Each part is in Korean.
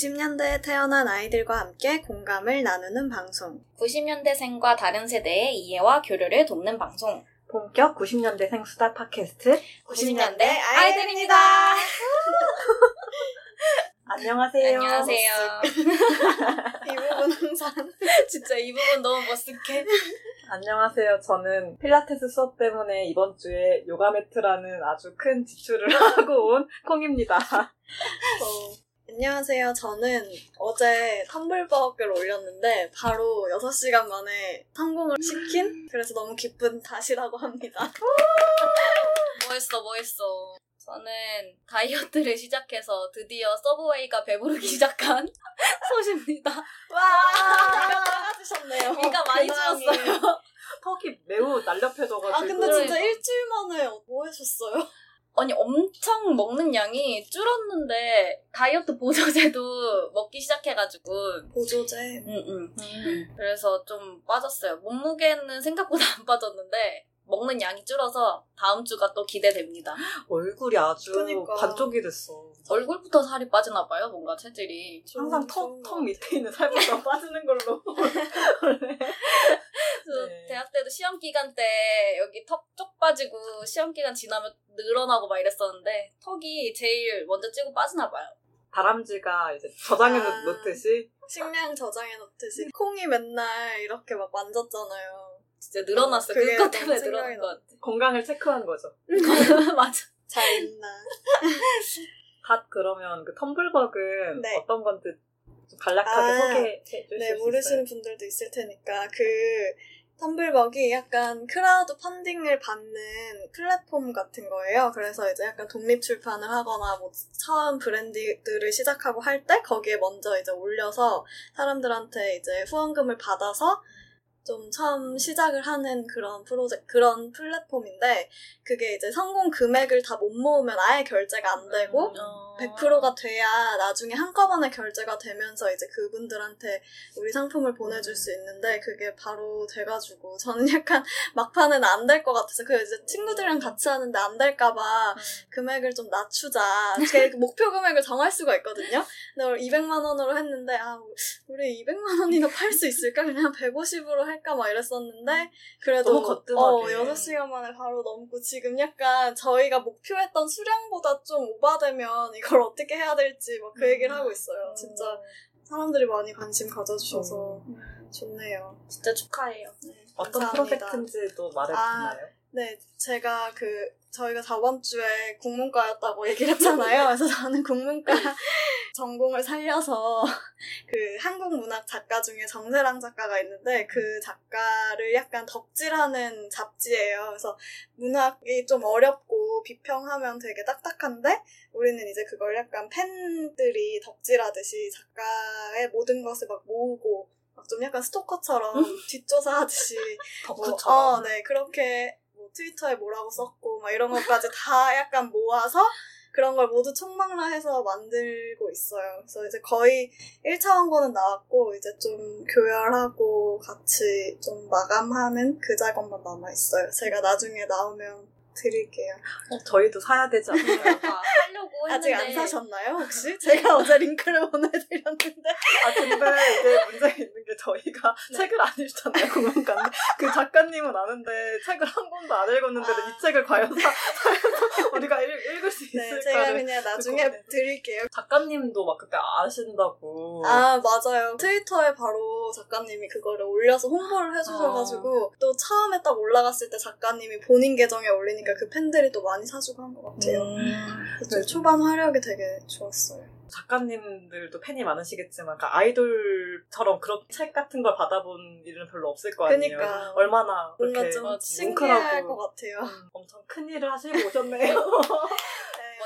90년대에 태어난 아이들과 함께 공감을 나누는 방송. 90년대생과 다른 세대의 이해와 교류를 돕는 방송. 본격 90년대생 수다 팟캐스트 90년대 아이들입니다. 안녕하세요. 안녕하세요. 이 부분 항상 진짜 이 부분 너무 머쓱해. 안녕하세요. 저는 필라테스 수업 때문에 이번 주에 요가 매트라는 아주 큰 지출을 하고 온 콩입니다. 어, 안녕하세요. 저는 어제 텀블벅을 올렸는데 바로 6시간 만에 성공을 시킨? 그래서 너무 기쁜 다시라고 합니다. 뭐 했어, 뭐 했어. 저는 다이어트를 시작해서 드디어 서브웨이가 배부르기 시작한 소식입니다. 와, 배가 작아지셨네요. 배가 많이. 줄었어요. 턱이 매우 날렵해져가지고 아, 근데 진짜 그러니까. 일주일 만에 뭐 하셨어요? 아니 엄청 먹는 양이 줄었는데 다이어트 보조제도 먹기 시작해가지고 보조제. 응응 음. 그래서 좀 빠졌어요 몸무게는 생각보다 안 빠졌는데 먹는 양이 줄어서 다음 주가 또 기대됩니다 얼굴이 아주 그니까. 반쪽이 됐어. 얼굴부터 살이 빠지나 봐요 뭔가 체질이 항상 좀 턱, 턱것 밑에 있는 살부터 빠지는 걸로. 네. 대학 때도 시험 기간 때 여기 턱 쪽 빠지고 시험 기간 지나면 늘어나고 막 이랬었는데 턱이 제일 먼저 찌고 빠지나 봐요 다람쥐가 이제 저장해 아. 놓듯이 식량 저장해 놓듯이 콩이 맨날 이렇게 막 만졌잖아요. 진짜 늘어났어요 그게 그것 때문에 늘어난 것 같아 건강을 체크한 거죠. 맞아 잘 있나. 갓 그러면 그 텀블벅은 네. 어떤 건지 좀 간략하게 아, 소개해 주실 네, 수 모르시는 있어요? 분들도 있을 테니까 그 텀블벅이 약간 크라우드 펀딩을 받는 플랫폼 같은 거예요. 그래서 이제 약간 독립 출판을 하거나 뭐 처음 브랜드들을 시작하고 할 때 거기에 먼저 이제 올려서 사람들한테 이제 후원금을 받아서 좀 처음 시작을 하는 그런 프로젝트, 그런 플랫폼인데 그게 이제 성공 금액을 다 못 모으면 아예 결제가 안 되고 음. 어. 100%가 돼야 나중에 한꺼번에 결제가 되면서 이제 그분들한테 우리 상품을 보내줄 수 있는데 그게 바로 돼가지고 저는 약간 막판은 안 될 것 같아서 그 이제 친구들이랑 같이 하는데 안 될까봐 금액을 좀 낮추자. 제 목표 금액을 정할 수가 있거든요. 근데 원래 200만 원으로 했는데 아 우리 200만 원이나 팔 수 있을까? 그냥 150으로 할까? 막 이랬었는데 그래도 너무 거뜬하게. 어, 6시간 만에 바로 넘고 지금 약간 저희가 목표했던 수량보다 좀 오바되면 이걸 어떻게 해야 될지 막 그 얘기를 하고 있어요. 진짜 사람들이 많이 관심 가져주셔서 좋네요. 진짜 축하해요 어떤 감사합니다. 프로젝트인지도 말해 아. 주나요? 네, 제가 그 저희가 저번 주에 국문과였다고 얘기를 했잖아요. 그래서 저는 국문과 전공을 살려서 그 한국 문학 작가 중에 정세랑 작가가 있는데 그 작가를 약간 덕질하는 잡지예요. 그래서 문학이 좀 어렵고 비평하면 되게 딱딱한데 우리는 이제 그걸 약간 팬들이 덕질하듯이 작가의 모든 것을 막 모으고 막좀 약간 스토커처럼 뒷조사하듯이 뭐, 덕후처럼. 어, 네, 그렇게 뭐 트위터에 뭐라고 썼고, 막 이런 것까지 다 약간 모아서 그런 걸 모두 총망라해서 만들고 있어요. 그래서 이제 거의 1차 원고는 나왔고, 이제 좀 교열하고 같이 좀 마감하는 그 작업만 남아 있어요. 제가 나중에 나오면 드릴게요. 어, 저희도 사야 되지 않나요? 아, 하려고 아직 했는데 안 사셨나요, 혹시? 제가 어제 링크를 보내드렸는데. 아 근데 이제 문제 있는 게 저희가 네. 책을 안 읽잖아요 공원관에 그 작가님은 아는데 책을 한 권도 안 읽었는데도 아. 이 책을 과연 사, 사서 우리가 읽, 읽을 수 네, 있을까를 제가 그냥 나중에 그거네. 드릴게요. 작가님도 막 그때 아신다고 아, 맞아요. 트위터에 바로 작가님이 그거를 올려서 홍보를 해주셔가지고, 또 처음에 딱 올라갔을 때 작가님이 본인 계정에 올 리니까 그 팬들이 또 많이 사주고 한 것 같아요. 음. 그래서 좀 초반 화력이 되게 좋았어요. 작가님들도 팬이 많으시겠지만 그 아이돌처럼 그런 책 같은 걸 받아본 일은 별로 없을 거 아니에요 그니까. 얼마나 뭔가 그렇게 좀 어, 신기할 뭉클하고. 것 같아요. 음, 엄청 큰 일을 하시고 오셨네요 네.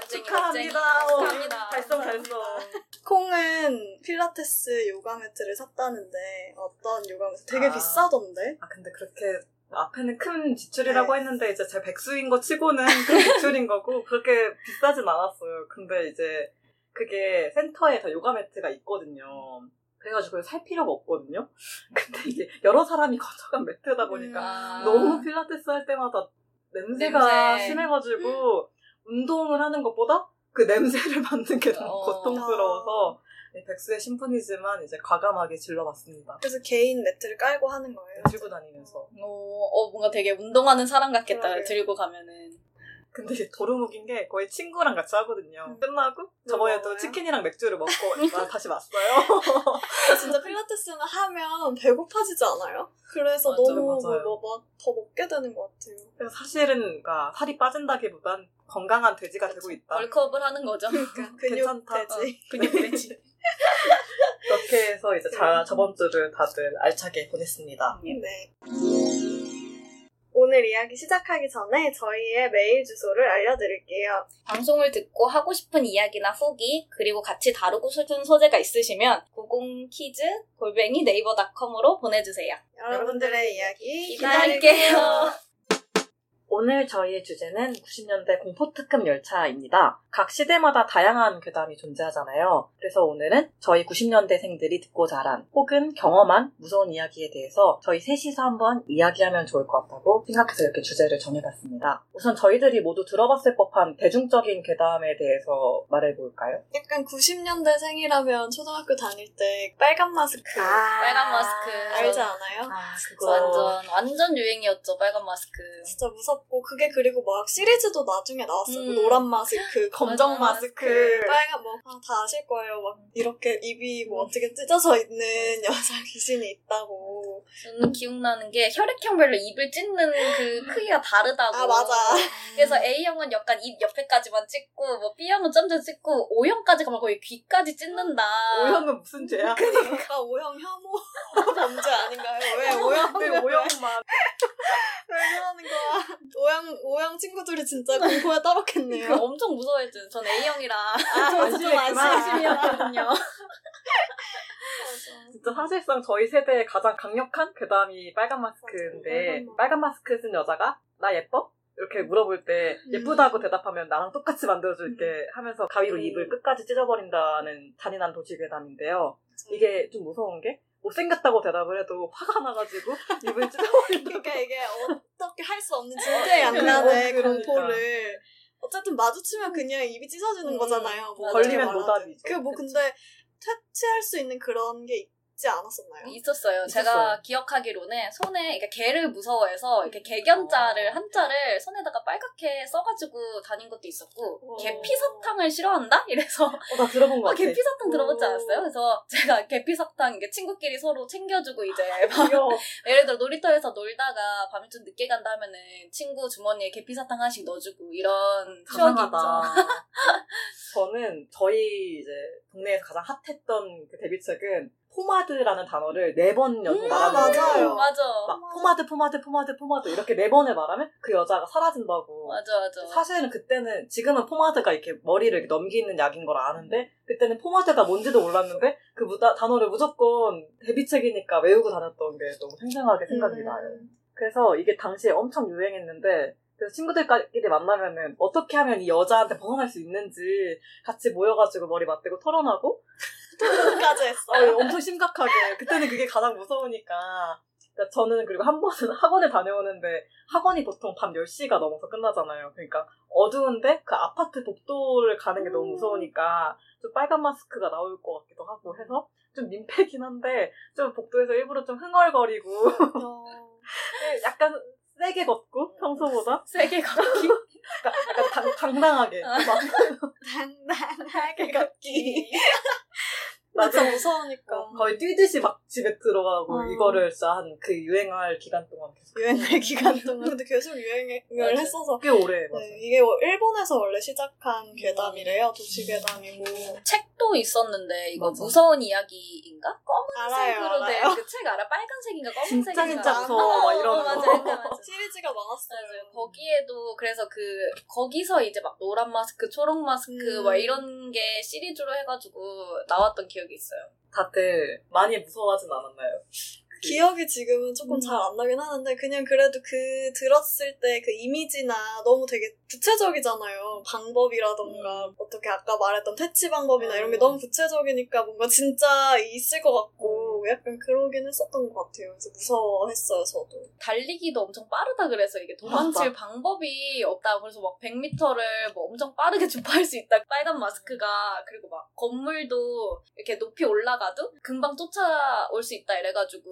축하합니다 멋쟁이. 어, 축하합니다 달성 감사합니다. 달성 콩은 필라테스 요가 매트를 샀다는데 어떤 요가 매트 되게 아. 비싸던데? 아 근데 그렇게 앞에는 큰 지출이라고 네. 했는데 이제 제 백수인 거 치고는 큰 지출인 거고 그렇게 비싸진 않았어요. 근데 이제 그게 센터에 다 요가 매트가 있거든요. 그래가지고 살 필요가 없거든요. 근데 이제 여러 사람이 거쳐간 매트다 보니까 아. 너무 필라테스 할 때마다 냄새가 냄새. 심해가지고 운동을 하는 것보다 그 냄새를 맡는 게 너무 어. 고통스러워서 네, 백수의 신분이지만 이제 과감하게 질러봤습니다. 그래서 개인 매트를 깔고 하는 거예요. 들고 다니면서. 어, 어, 뭔가 되게 운동하는 사람 같겠다. 그러게요. 들고 가면은. 근데 도루묵인 게 거의 친구랑 같이 하거든요. 음. 끝나고 저번에도 먹어요? 치킨이랑 맥주를 먹고 나 다시 왔어요. 진짜 필라테스는 하면 배고파지지 않아요? 그래서 맞아요, 너무. 막더 먹게 되는 것 같아요. 사실은 그러니까 살이 빠진다기보단 건강한 돼지가 되고 있다. 벌크업을 하는 거죠. 그러니까 근육 괜찮다. 돼지. 근육 되지. 그렇게 해서 이제 자, 저번 주를 다들 알차게 보냈습니다. 네. 오늘 이야기 시작하기 전에 저희의 메일 주소를 알려드릴게요. 방송을 듣고 하고 싶은 이야기나 후기, 그리고 같이 다루고 싶은 소재가 있으시면 90키즈 골뱅이 네이버닷컴으로 보내주세요. 여러분들의 이야기 기다릴게요. 오늘 저희의 주제는 90년대 공포특급 열차입니다. 각 시대마다 다양한 괴담이 존재하잖아요. 그래서 오늘은 저희 90년대생들이 듣고 자란 혹은 경험한 무서운 이야기에 대해서 저희 셋이서 한번 이야기하면 좋을 것 같다고 생각해서 이렇게 주제를 정해봤습니다. 우선 저희들이 모두 들어봤을 법한 대중적인 괴담에 대해서 말해볼까요? 약간 90년대생이라면 초등학교 다닐 때 빨간 마스크 빨간 마스크. 알지 않아요? 아, 완전, 완전 유행이었죠, 빨간 마스크. 진짜 무섭고 그게 그리고 막 시리즈도 나중에 나왔어요. 음. 노란 마스크, 검정 마스크, 마스크. 빨간 뭐 다 아실 거예요. 막 이렇게 입이 뭐 어떻게 찢어져 있는 여자 귀신이 있다고. 저는 기억나는 게 혈액형별로 입을 찢는 그 크기가 다르다고. 아 맞아. 그래서 A형은 약간 입 옆에까지만 찍고, 뭐 B형은 점점 찍고, O형까지 가면 거의 귀까지 찢는다. 오형은 무슨 죄야? 그러니까 오형 혐오 범죄 아닌가요? 왜 오형 왜 오형만 왜 그러는 거야? 오형 오형 친구들이 진짜 공포에 그 따랐겠네요. 엄청 무서워했죠. 전 A형이라. 아, 좀 안심했구나. 안심이었거든요. 진짜 사실상 저희 세대의 가장 강력한 괴담이 빨간 마스크인데 빨간 마스크 쓴 여자가 나 예뻐? 이렇게 물어볼 때 음. 예쁘다고 대답하면 나랑 똑같이 만들어줄게 하면서 가위로 음. 입을 끝까지 찢어버린다는 잔인한 도시 괴담인데요. 이게 좀 무서운 게 못생겼다고 대답을 해도 화가 나가지고 입을 찢어버린다. 그러니까 이게 어떻게 할 수 없는 진짜 양난의. 공포를 어쨌든 마주치면 그냥 입이 찢어지는 음, 거잖아요. 뭐. 걸리면. 노답이죠. 그 뭐 근데 퇴치할 수 있는 그런 게 있지 않았었나요? 있었어요. 있었어요. 제가 기억하기로는 손에 이렇게 개를 무서워해서 이렇게 개견자를 어. 한자를 손에다가 빨갛게 써가지고 다닌 것도 있었고 어. 계피사탕을 싫어한다? 이래서 어, 나 들어본 것 어, 같아. 계피사탕 들어봤지 오. 않았어요? 그래서 제가 계피사탕 이게 친구끼리 서로 챙겨주고 이제 막. 예를 들어 놀이터에서 놀다가 밤에 좀 늦게 간다 하면은 친구 주머니에 계피사탕 하나씩 넣어주고 이런 추억이 있죠. 저는 저희 이제 동네에서 가장 핫했던 그 대비책은 포마드라는 단어를 네 번 연속 음, 말하는 아, 거예요. 맞아요. 맞아. 막 포마드 포마드 포마드 포마드 이렇게 네 번을 말하면 그 여자가 사라진다고. 맞아, 맞아. 사실은 그때는 지금은 포마드가 이렇게 머리를 이렇게 넘기는 약인 걸 아는데 그때는 포마드가 뭔지도 몰랐는데 그 무다, 단어를 무조건 대비책이니까 외우고 다녔던 게 너무 생생하게 생각이 음. 나요. 그래서 이게 당시에 엄청 유행했는데 그래서 친구들끼리 만나면은 어떻게 하면 이 여자한테 벗어날 수 있는지 같이 모여가지고 머리 맞대고 토론하고 까지 했어. 어, 엄청 심각하게 그때는 그게 가장 무서우니까 그러니까 저는 그리고 한 번은 학원을 다녀오는데 학원이 보통 밤 10시가 넘어서 끝나잖아요. 그러니까 어두운데 그 아파트 복도를 가는 게 너무 무서우니까 좀 빨간 마스크가 나올 것 같기도 하고 해서 좀 민폐긴 한데 좀 복도에서 일부러 좀 흥얼거리고 어. 약간 세게 걷고 평소보다? 세게 걷기. 약간 당, 당당하게. 막. 당당하게 걷기. 나 진짜 무서우니까. 어, 거의 뛰듯이 막 집에 들어가고 어. 이거를 진짜 한 그 유행할 기간 동안 계속 유행할 기간 동안. 근데 계속 유행을 맞아. 했어서. 꽤 오래 맞아. 네, 이게 일본에서 원래 시작한 괴담이래요. 도시 괴담이고. 책도 있었는데 이거 맞아. 무서운 이야기인가? 검은색으로 된. 그 책 알아? 빨간색인가 진짜 검은색인가? 진짜 무서워 막 이런 어, 거. 맞아, 맞아, 맞아. 시리즈가 많았어요. 맞아요. 거기에도 그래서 그 거기서 이제 막 노란 마스크, 초록 마스크 음. 막 이런 게 시리즈로 해가지고 나왔던 기억이 있어요. 다들 많이 무서워하진 않았나요? 기억이 지금은 조금 음. 잘안 나긴 하는데 그냥 그래도 그 들었을 때 그 이미지나 너무 되게 구체적이잖아요. 방법이라던가 어떻게 아까 말했던 퇴치 방법이나 이런 게 음. 너무 구체적이니까 뭔가 진짜 있을 것 같고 되고 약간 그러긴 했었던 것 같아요. 그래서 무서워했어요, 저도. 달리기도 엄청 빠르다 그래서 이게 도망칠 방법이 없다. 그래서 막 100m를 뭐 엄청 빠르게 주파할 수 있다. 빨간 마스크가 그리고 막 건물도 이렇게 높이 올라가도 금방 쫓아올 수 있다 이래가지고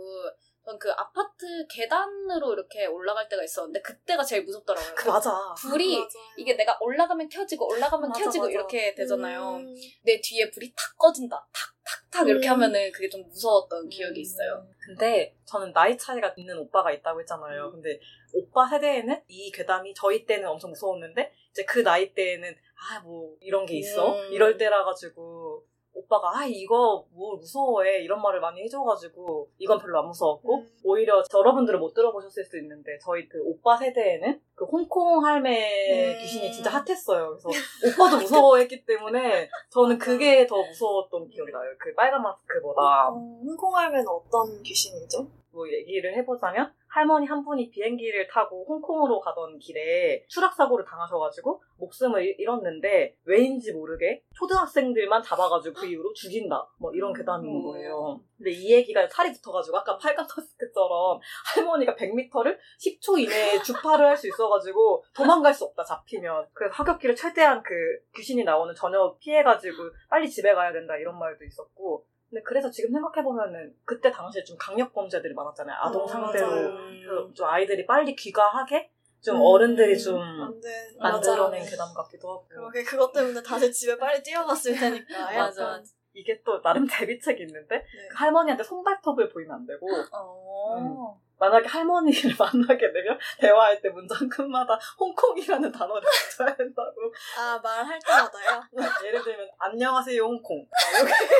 전 그 아파트 계단으로 이렇게 올라갈 때가 있었는데 그때가 제일 무섭더라고요. 그 맞아. 불이 맞아요. 이게 내가 올라가면 켜지고 올라가면 맞아, 켜지고 맞아. 이렇게 되잖아요. 음. 내 뒤에 불이 탁 꺼진다. 탁 탁탁 이렇게 음. 하면은 그게 좀 무서웠던 기억이 있어요. 근데 저는 나이 차이가 있는 오빠가 있다고 했잖아요. 음. 근데 오빠 세대에는 이 괴담이 저희 때는 엄청 무서웠는데 이제 그 나이 때에는 아 뭐 이런 게 있어 음. 이럴 때라 가지고 오빠가 아 이거 뭐 무서워해 이런 말을 많이 해줘가지고 이건 별로 안 무서웠고 음. 오히려 여러분들은 못 들어보셨을 수 있는데 저희 그 오빠 세대에는 그 홍콩 할매 음. 귀신이 진짜 핫했어요. 그래서 오빠도 무서워했기 때문에 저는 그게 더 무서웠던 기억이 나요. 그 빨간 마스크보다. 어, 홍콩 할매는 어떤 귀신이죠? 뭐 얘기를 해보자면 할머니 한 분이 비행기를 타고 홍콩으로 가던 길에 추락사고를 당하셔가지고 목숨을 잃- 잃었는데 왜인지 모르게 초등학생들만 잡아가지고 그 이후로 죽인다. 뭐 이런 괴담인 거예요. 근데 이 얘기가 살이 붙어가지고 아까 팔각 마스크처럼 할머니가 100m를 10초 이내에 주파를 할 수 있어가지고 도망갈 수 없다 잡히면. 그래서 하굣길에 최대한 그 귀신이 나오는 저녁 피해가지고 빨리 집에 가야 된다 이런 말도 있었고 근데 그래서 지금 생각해보면은 그때 당시에 좀 강력 범죄들이 많았잖아요. 아동 어, 상대로. 그래서 좀 아이들이 빨리 귀가하게 좀 음, 어른들이 좀 만든 만들어낸 맞아. 괴담 같기도 하고. 그러게 그것 때문에 다들 집에 빨리 뛰어갔을 테니까. 맞아. 이게 또 나름 대비책이 있는데 네. 그 할머니한테 손발톱을 보이면 안 되고 어. 만약에 할머니를 만나게 되면 대화할 때 문장 끝마다 홍콩이라는 단어를 써야 된다고. 아 말할 때마다요? 그러니까 예를 들면 안녕하세요 홍콩.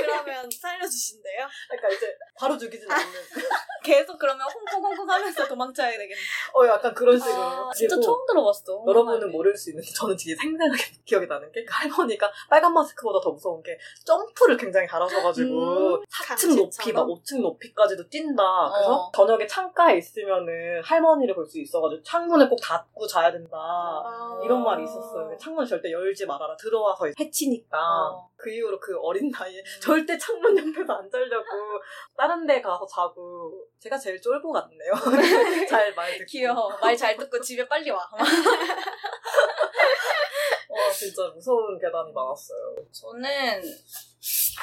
그러면 살려주신대요? 그러니까 이제 바로 죽이진 않는. 계속 그러면 홍콩 홍콩 하면서 도망쳐야 되겠네. 어 약간 그런 식으로. 아, 진짜 처음 들어봤어. 여러분은 모를 수 있는데 저는 되게 생생하게 기억이 나는 게그 할머니가 빨간 마스크보다 더 무서운 게 점프를 굉장히 잘하셔가지고 음, 4층 높이 막 강제처럼? 5층 높이까지도 뛴다. 그래서 어. 저녁에 창가에 있으면은 할머니를 볼 수 있어가지고 창문을 꼭 닫고 자야 된다. 아. 이런 말이 있었어요. 창문 절대 열지 말아라. 들어와서 해치니까. 어. 그 이후로 그 어린 나이에 절대 창문 옆에서 안 자려고 다른 데 가서 자고 제가 제일 쫄보 같네요. 잘 말 듣고. 귀여워. 말 잘 듣고 집에 빨리 와. 와 진짜 무서운 계단이 많았어요. 저는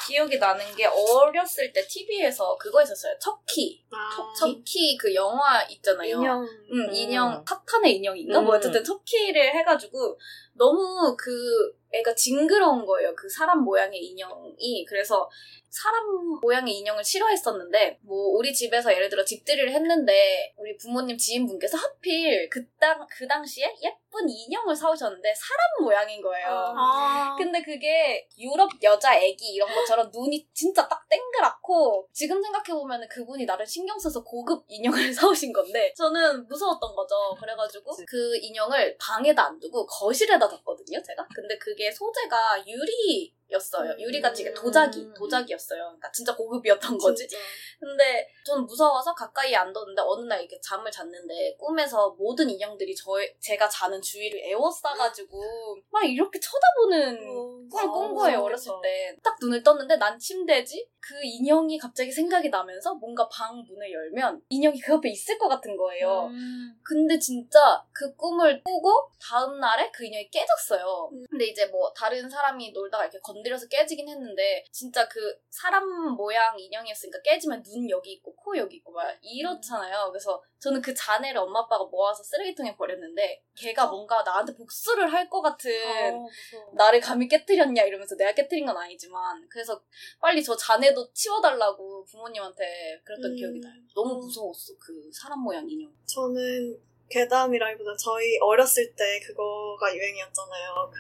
기억이 나는 게 어렸을 때 TV에서 그거 있었어요. 척키. 아, 척키 그 영화 있잖아요. 인형. 응, 음. 인형, 사탄의 인형인가? 뭐 음. 어쨌든 척키를 해가지고 너무 그 애가 징그러운 거예요. 그 사람 모양의 인형이. 그래서 사람 모양의 인형을 싫어했었는데, 뭐, 우리 집에서 예를 들어 집들이를 했는데, 우리 부모님 지인분께서 하필 그, 땅, 그 당시에 예쁜 인형을 사오셨는데, 사람 모양인 거예요. 아. 근데 그게 유럽 여자 애기 이런 것처럼 눈이 진짜 딱 땡그랗고 지금 생각해 보면 그분이 나를 신경 써서 고급 인형을 사오신 건데 저는 무서웠던 거죠. 그래가지고. 그 인형을 방에다 안 두고 거실에다 뒀거든요, 제가. 근데 그게 소재가 유리 였어요. 유리같이 이게 도자기, 음. 도자기였어요. 그러니까 진짜 고급이었던 거지. 진짜. 근데 저는 무서워서 가까이 안 뒀는데 어느 날 이렇게 잠을 잤는데 꿈에서 모든 인형들이 저 제가 자는 주위를 에워싸가지고 막 이렇게 쳐다보는 어, 꿈을 꾼 아, 거예요 무섭겠다. 어렸을 때. 딱 눈을 떴는데 난 침대지 그 인형이 갑자기 생각이 나면서 뭔가 방 문을 열면 인형이 그 옆에 있을 것 같은 거예요. 음. 근데 진짜 그 꿈을 꾸고 다음 날에 그 인형이 깨졌어요. 음. 근데 이제 뭐 다른 사람이 놀다가 이렇게 건드려서 깨지긴 했는데 진짜 그 사람 모양 인형이었으니까 깨지면 눈 여기 있고 코 여기 있고 막 이렇잖아요. 그래서 저는 그 잔해를 엄마 아빠가 모아서 쓰레기통에 버렸는데 걔가 뭔가 나한테 복수를 할 것 같은 어. 나를 감히 깨뜨렸냐 이러면서 내가 깨뜨린 건 아니지만 그래서 빨리 저 잔해도 치워달라고 부모님한테 그랬던 음. 기억이 나요. 너무 무서웠어 그 사람 모양 인형. 저는 괴담이라기보다 저희 어렸을 때 그거가 유행이었잖아요.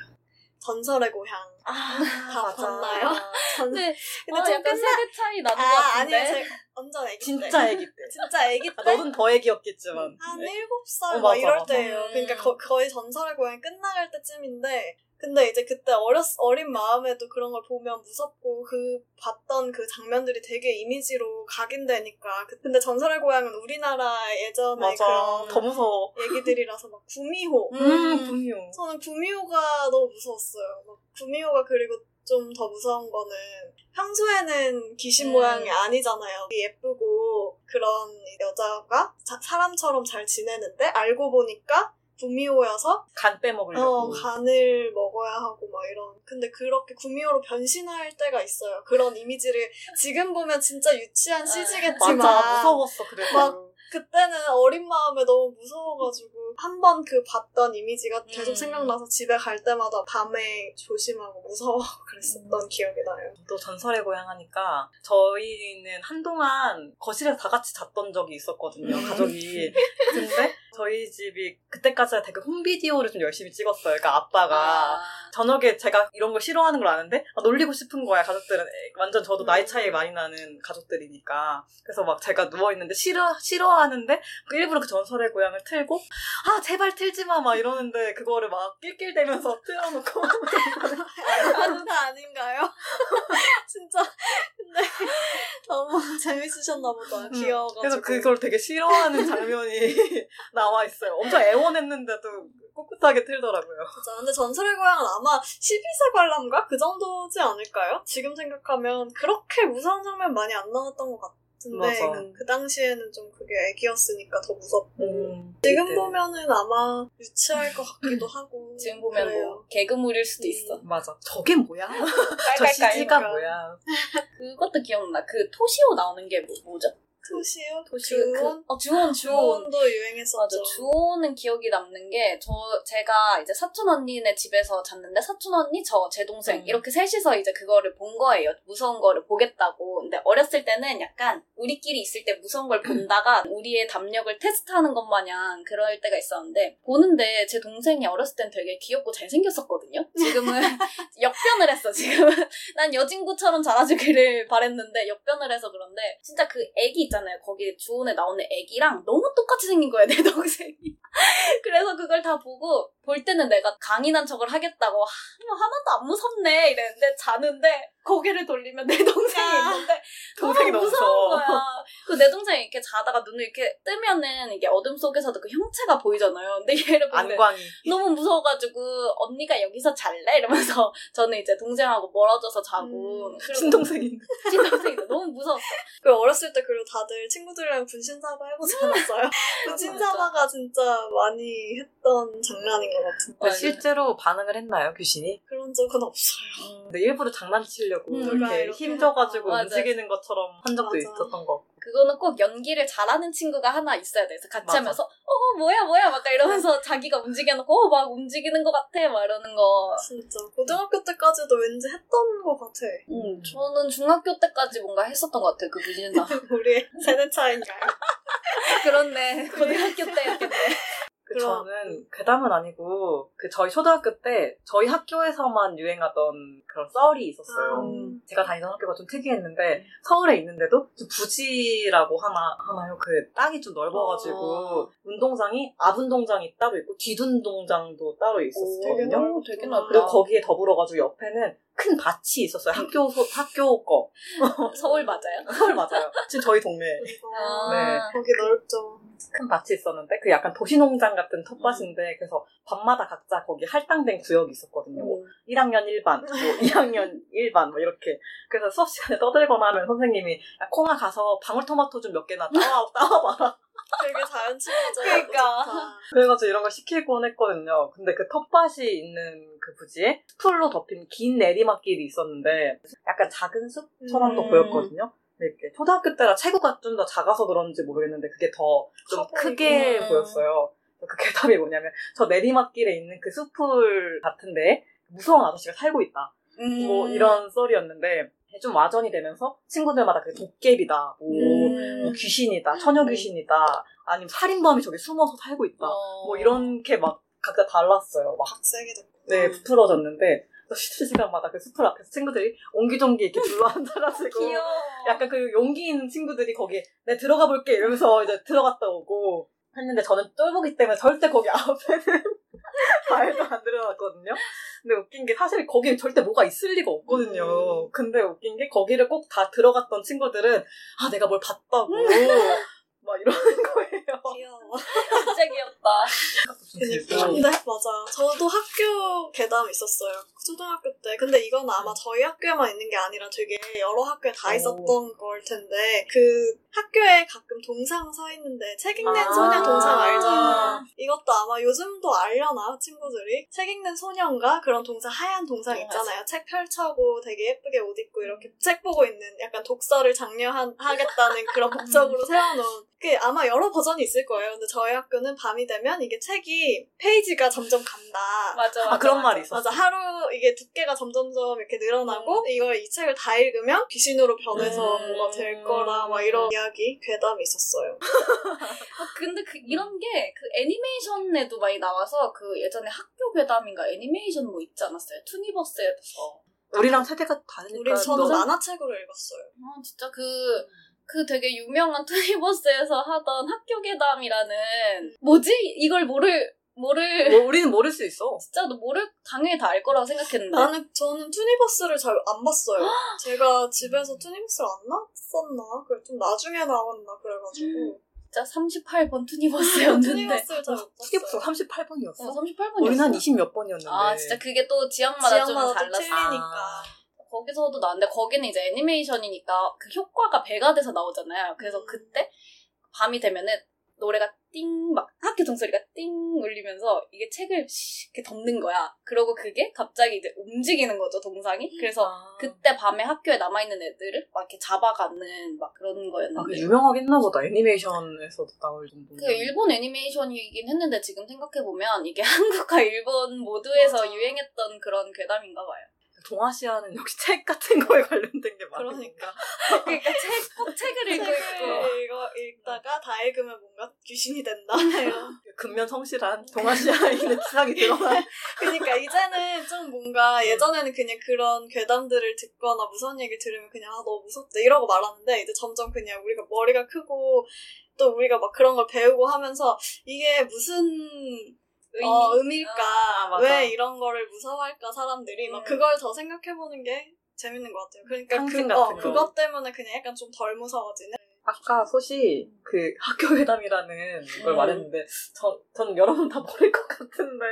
그 전설의 고향. 아, 다 맞아. 봤나요? 전... 근데, 근데 어, 좀 약간 끝나- 세대 차이 나는 것 아, 같은데. 아니요. 제가 완전 애기 때. 진짜 애기 때. 진짜 애기 때. 아, 너는 더 애기였겠지만. 한 네. 일곱 살 어, 막 이럴. 때예요. 음. 그러니까 거, 거의 전설의 고향 끝나갈 때쯤인데 근데 이제 그때 어렸 어린 마음에도 그런 걸 보면 무섭고 그 봤던 그 장면들이 되게 이미지로 각인되니까 그- 근데 전설의 고향은 우리나라 예전에 맞아. 그런 더 무서워. 얘기들이라서 막 구미호 음, 분명. 저는 구미호가 너무 무서웠어요. 막 구미호가 그리고 좀 더 무서운 거는 평소에는 귀신 음. 모양이 아니잖아요. 예쁘고 그런 여자가 자- 사람처럼 잘 지내는데 알고 보니까 구미호여서 간 빼먹으려고. 어, 간을 먹어야 하고 막 이런. 근데 그렇게 구미호로 변신할 때가 있어요. 그런 이미지를 지금 보면 진짜 유치한 CG겠지만 맞아 무서웠어 그래서. 막 그때는 어린 마음에 너무 무서워가지고 한 번 그 봤던 이미지가 계속 음. 생각나서 집에 갈 때마다 밤에 조심하고 무서워하고 그랬었던 기억이 나요. 또 전설의 고향 하니까 저희는 한동안 거실에서 다 같이 잤던 적이 있었거든요 음. 가족이 근데 저희 집이 그때까지 되게 홈비디오를 좀 열심히 찍었어요 그러니까 아빠가 아. 저녁에 제가 이런 걸 싫어하는 걸 아는데 아, 놀리고 싶은 거야 가족들은 에, 완전 저도 나이 차이 많이 나는 가족들이니까 그래서 막 제가 누워 있는데 싫어 싫어하는데 그 일부러 그 전설의 고향을 틀고 아 제발 틀지 마 막 이러는데 그거를 막 낄낄대면서 틀어놓고 아는 다 아닌가요? 진짜 근데 너무 재밌으셨나 보다. 음, 귀여워가지고. 그래서 그걸 되게 싫어하는 장면이 나와 있어요. 엄청 애원했는데도 꿋꿋하게 틀더라고요. 진짜. 근데 전설의 고향은 아마 12세 관람가 그 정도지 않을까요? 지금 생각하면 그렇게 무서운 장면 많이 안 나왔던 것 같은데 맞아. 그 당시에는 좀 그게 애기였으니까 더 무섭고 음, 지금 그때. 보면은 아마 유치할 것 같기도 하고 지금 보면 그래요. 뭐 개그물일 수도 음. 있어. 맞아. 저게 뭐야? 저. CG가 그러니까. 뭐야? 그것도 기억나. 그 토시오 나오는 게 뭐, 뭐죠? 토시요? 토시오. 주온? 그, 어, 주온, 주온. 주온 도 유행했었죠. 맞아. 주호는 기억이 남는 게, 저, 제가 이제 사촌 언니네 집에서 잤는데, 사촌 언니, 저, 제 동생, 음. 이렇게 셋이서 이제 그거를 본 거예요. 무서운 거를 보겠다고. 근데 어렸을 때는 약간, 우리끼리 있을 때 무서운 걸 본다가, 우리의 담력을 테스트하는 것 마냥 그럴 때가 있었는데, 보는데 제 동생이 어렸을 땐 되게 귀엽고 잘생겼었거든요? 지금은 역변을 했어, 지금은. 난 여진구처럼 자라주기를 바랬는데, 역변을 해서 그런데, 진짜 그 애기 있잖아요. 거기 주온에 나오는 애기랑 너무 똑같이 생긴 거예요, 내 동생이. 그래서 그걸 다 보고, 볼 때는 내가 강인한 척을 하겠다고, 하, 하나도 안 무섭네, 이랬는데, 자는데, 고개를 돌리면 내 동생이 아. 있는데, 동생이 너무 무서운. 거야. 그 내 동생이 이렇게 자다가 눈을 이렇게 뜨면은, 이게 어둠 속에서도 그 형체가 보이잖아요. 근데 얘를 보는데, 안광이. 너무 무서워가지고 언니가 여기서 잘래? 이러면서 저는 이제 동생하고 멀어져서 자고 음, 친동생인데. 친동생이 너무 무서웠어. 그 어렸을 때 그리고 다들 친구들이랑 분신사바 해보지 않았어요? 분신사바가 진짜 많이 했던 장난인 것 같은데 실제로 반응을 했나요, 귀신이? 그런 적은 없어요. 근데 일부러 장난 치려고 음, 이렇게 이렇게 힘줘가지고 맞아. 움직이는 것처럼 한 적도 맞아. 있었던 거. 같고. 그거는 꼭 연기를 잘하는 친구가 하나 있어야 돼. 그래서 같이 맞아. 하면서 어 뭐야 뭐야 막 이러면서 자기가 움직여놓고 어 막 움직이는 것 같아 막 이러는 거. 진짜 고등학교 때까지도 왠지 했던 것 같아. 음, 저는 중학교 때까지 뭔가 했었던 것 같아요. 그 분신사. 우리 세대 차인가요? 그렇네. 고등학교 때였겠네. 그 그럼- 저는 괴담은 아니고 그 저희 초등학교 때 저희 학교에서만 유행하던 그런 썰이 있었어요. 음. 제가 다니던 학교가 좀 특이했는데 서울에 있는데도 좀 부지라고 하나 하나요? 그 땅이 좀 넓어가지고 어. 운동장이 앞 운동장이 따로 있고 뒷 운동장도 따로 있었거든요. 오, 되게 넓다. 그리고 거기에 더불어가지고 옆에는 큰 밭이 있었어요. 학교 소, 학교 거 서울 맞아요? 서울 맞아요. 지금 저희 동네 에 아, 네. 거기 넓죠. 큰 밭이 있었는데 그 약간 도시농장 같은 텃밭인데 그래서 밤마다 각자 거기 할당된 구역이 있었거든요. 뭐 1학년 1반, 뭐 2학년 1반 뭐 이렇게 그래서 수업 시간에 떠들거나 하면 선생님이 야, 콩아 가서 방울토마토 좀 몇 개나 따와 따와봐라. 되게 자연 친화적. 그러니까. 그래가지고 이런 걸 시키곤 했거든요. 근데 그 텃밭이 있는 그 부지에 풀로 덮인 긴 내리막길이 있었는데 약간 작은 숲처럼도 음. 보였거든요. 근데 이렇게 초등학교 때라 체구가 좀 더 작아서 그런지 모르겠는데 그게 더좀커 크게 보이고. 보였어요. 그 괴담이 뭐냐면 저 내리막길에 있는 그 숲풀 같은데 무서운 아저씨가 살고 있다. 음. 뭐 이런 썰이었는데 좀 와전이 되면서 친구들마다 그 도깨비다, 뭐, 음. 뭐 귀신이다, 처녀 귀신이다, 아니면 살인범이 저기 숨어서 살고 있다. 어. 뭐 이런 게막 각자 달랐어요. 막 박세게 됐고. 네, 부풀어졌는데 또 쉬는 시간마다 그 숲풀 앞에서 친구들이 옹기종기 이렇게 둘러 앉아가지고 귀여워. 약간 그 용기 있는 친구들이 거기에 내 들어가 볼게 이러면서 이제 들어갔다 오고 했는데 저는 쫄보기 때문에 절대 거기 앞에는 발도 안 들어갔거든요. 근데 웃긴 게 사실 거기 절대 뭐가 있을 리가 없거든요. 음. 근데 웃긴 게 거기를 꼭 다 들어갔던 친구들은 아 내가 뭘 봤다고 막 이러는 거예요. 귀여워. 진짜 귀엽다. 그니까. 근데 맞아. 저도 학교 괴담 있었어요. 초등학교 때. 근데 이건 아마 저희 학교에만 있는 게 아니라 되게 여러 학교에 다 오. 있었던 걸 텐데, 그 학교에 가끔 동상 서 있는데, 책 읽는 아. 소녀 동상 알죠? 아. 이것도 아마 요즘도 알려나, 친구들이? 책 읽는 소년가 그런 동상, 하얀 동상 어, 있잖아요. 책 펼쳐고 되게 예쁘게 옷 입고 이렇게 책 보고 있는 약간 독서를 장려하겠다는 그런 목적으로 세워놓은 그 아마 여러 버전이 있을 거예요. 근데 저희 학교는 밤이 되면 이게 책이 페이지가 점점 간다. 맞아, 맞아. 아, 그런 맞아. 말이 있었어. 맞아 하루 이게 두께가 점점점 이렇게 늘어나고 음. 이걸 이 책을 다 읽으면 귀신으로 변해서 음. 뭐가 될 거라 막 이런 이야기 괴담이 있었어요. 어, 근데 그 이런 게 그 애니메이션에도 많이 나와서 그 예전에 학교 괴담인가 애니메이션 뭐 있지 않았어요? 투니버스에서. 우리랑 세대가 다르니까. 우리 저는 너- 만화책으로 읽었어요. 아 진짜 그. 그 되게 유명한 투니버스에서 하던 학교 괴담이라는 뭐지 이걸 모를 모를 뭐 우리는 모를 수 있어. 진짜 너 모를 당연히 다 알 거라고 생각했는데 나는 저는 투니버스를 잘 안 봤어요. 제가 집에서 투니버스를 안 나왔었나? 그래 좀 나중에 나왔나 그래가지고 진짜 38번 투니버스였는데 투니버스를 잘못 스티브스 봤어요. 38번이었어? 어, 38번이었어 우리는 한 20 몇 번이었는데. 아 진짜 그게 또 지역마다, 좀 지역마다 또 달랐어 틀리니까. 거기서도 나왔는데 거기는 이제 애니메이션이니까 그 효과가 배가 돼서 나오잖아요. 그래서 음. 그때 밤이 되면은 노래가 띵 막 학교 종소리가 띵 울리면서 이게 책을 씩 이렇게 덮는 거야. 그러고 그게 갑자기 이제 움직이는 거죠 동상이. 그래서 아. 그때 밤에 학교에 남아 있는 애들을 막 이렇게 잡아가는 막 그런 아, 거였는데. 그 유명하게 했나 보다. 애니메이션에서도 나올 정도. 그 일본 애니메이션이긴 했는데 지금 생각해 보면 이게 한국과 일본 모두에서 맞아. 유행했던 그런 괴담인가 봐요. 동아시아는 역시 책 같은 거에 관련된 게 많으니까. 그러니까. 그러니까 책, 꼭 책을 읽고 있고. 읽어, 읽다가 다 읽으면 뭔가 귀신이 된다. 근면 성실한 동아시아인의 치상이 드러난. 그러니까 이제는 좀 뭔가 예전에는 그냥 그런 괴담들을 듣거나 무서운 얘기 들으면 그냥 아 너무 무섭다 이러고 말았는데 이제 점점 그냥 우리가 머리가 크고 또 우리가 막 그런 걸 배우고 하면서 이게 무슨 의미? 어, 의미일까 아. 왜 이런 거를 무서워할까 사람들이 막 음. 그걸 더 생각해보는 게 재밌는 것 같아요. 그러니까 그, 어, 거. 그것 때문에 그냥 약간 좀 덜 무서워지는. 아까 소시 그 학교 회담이라는 걸 음. 말했는데 저, 저는 여러분 다 모를 것 같은데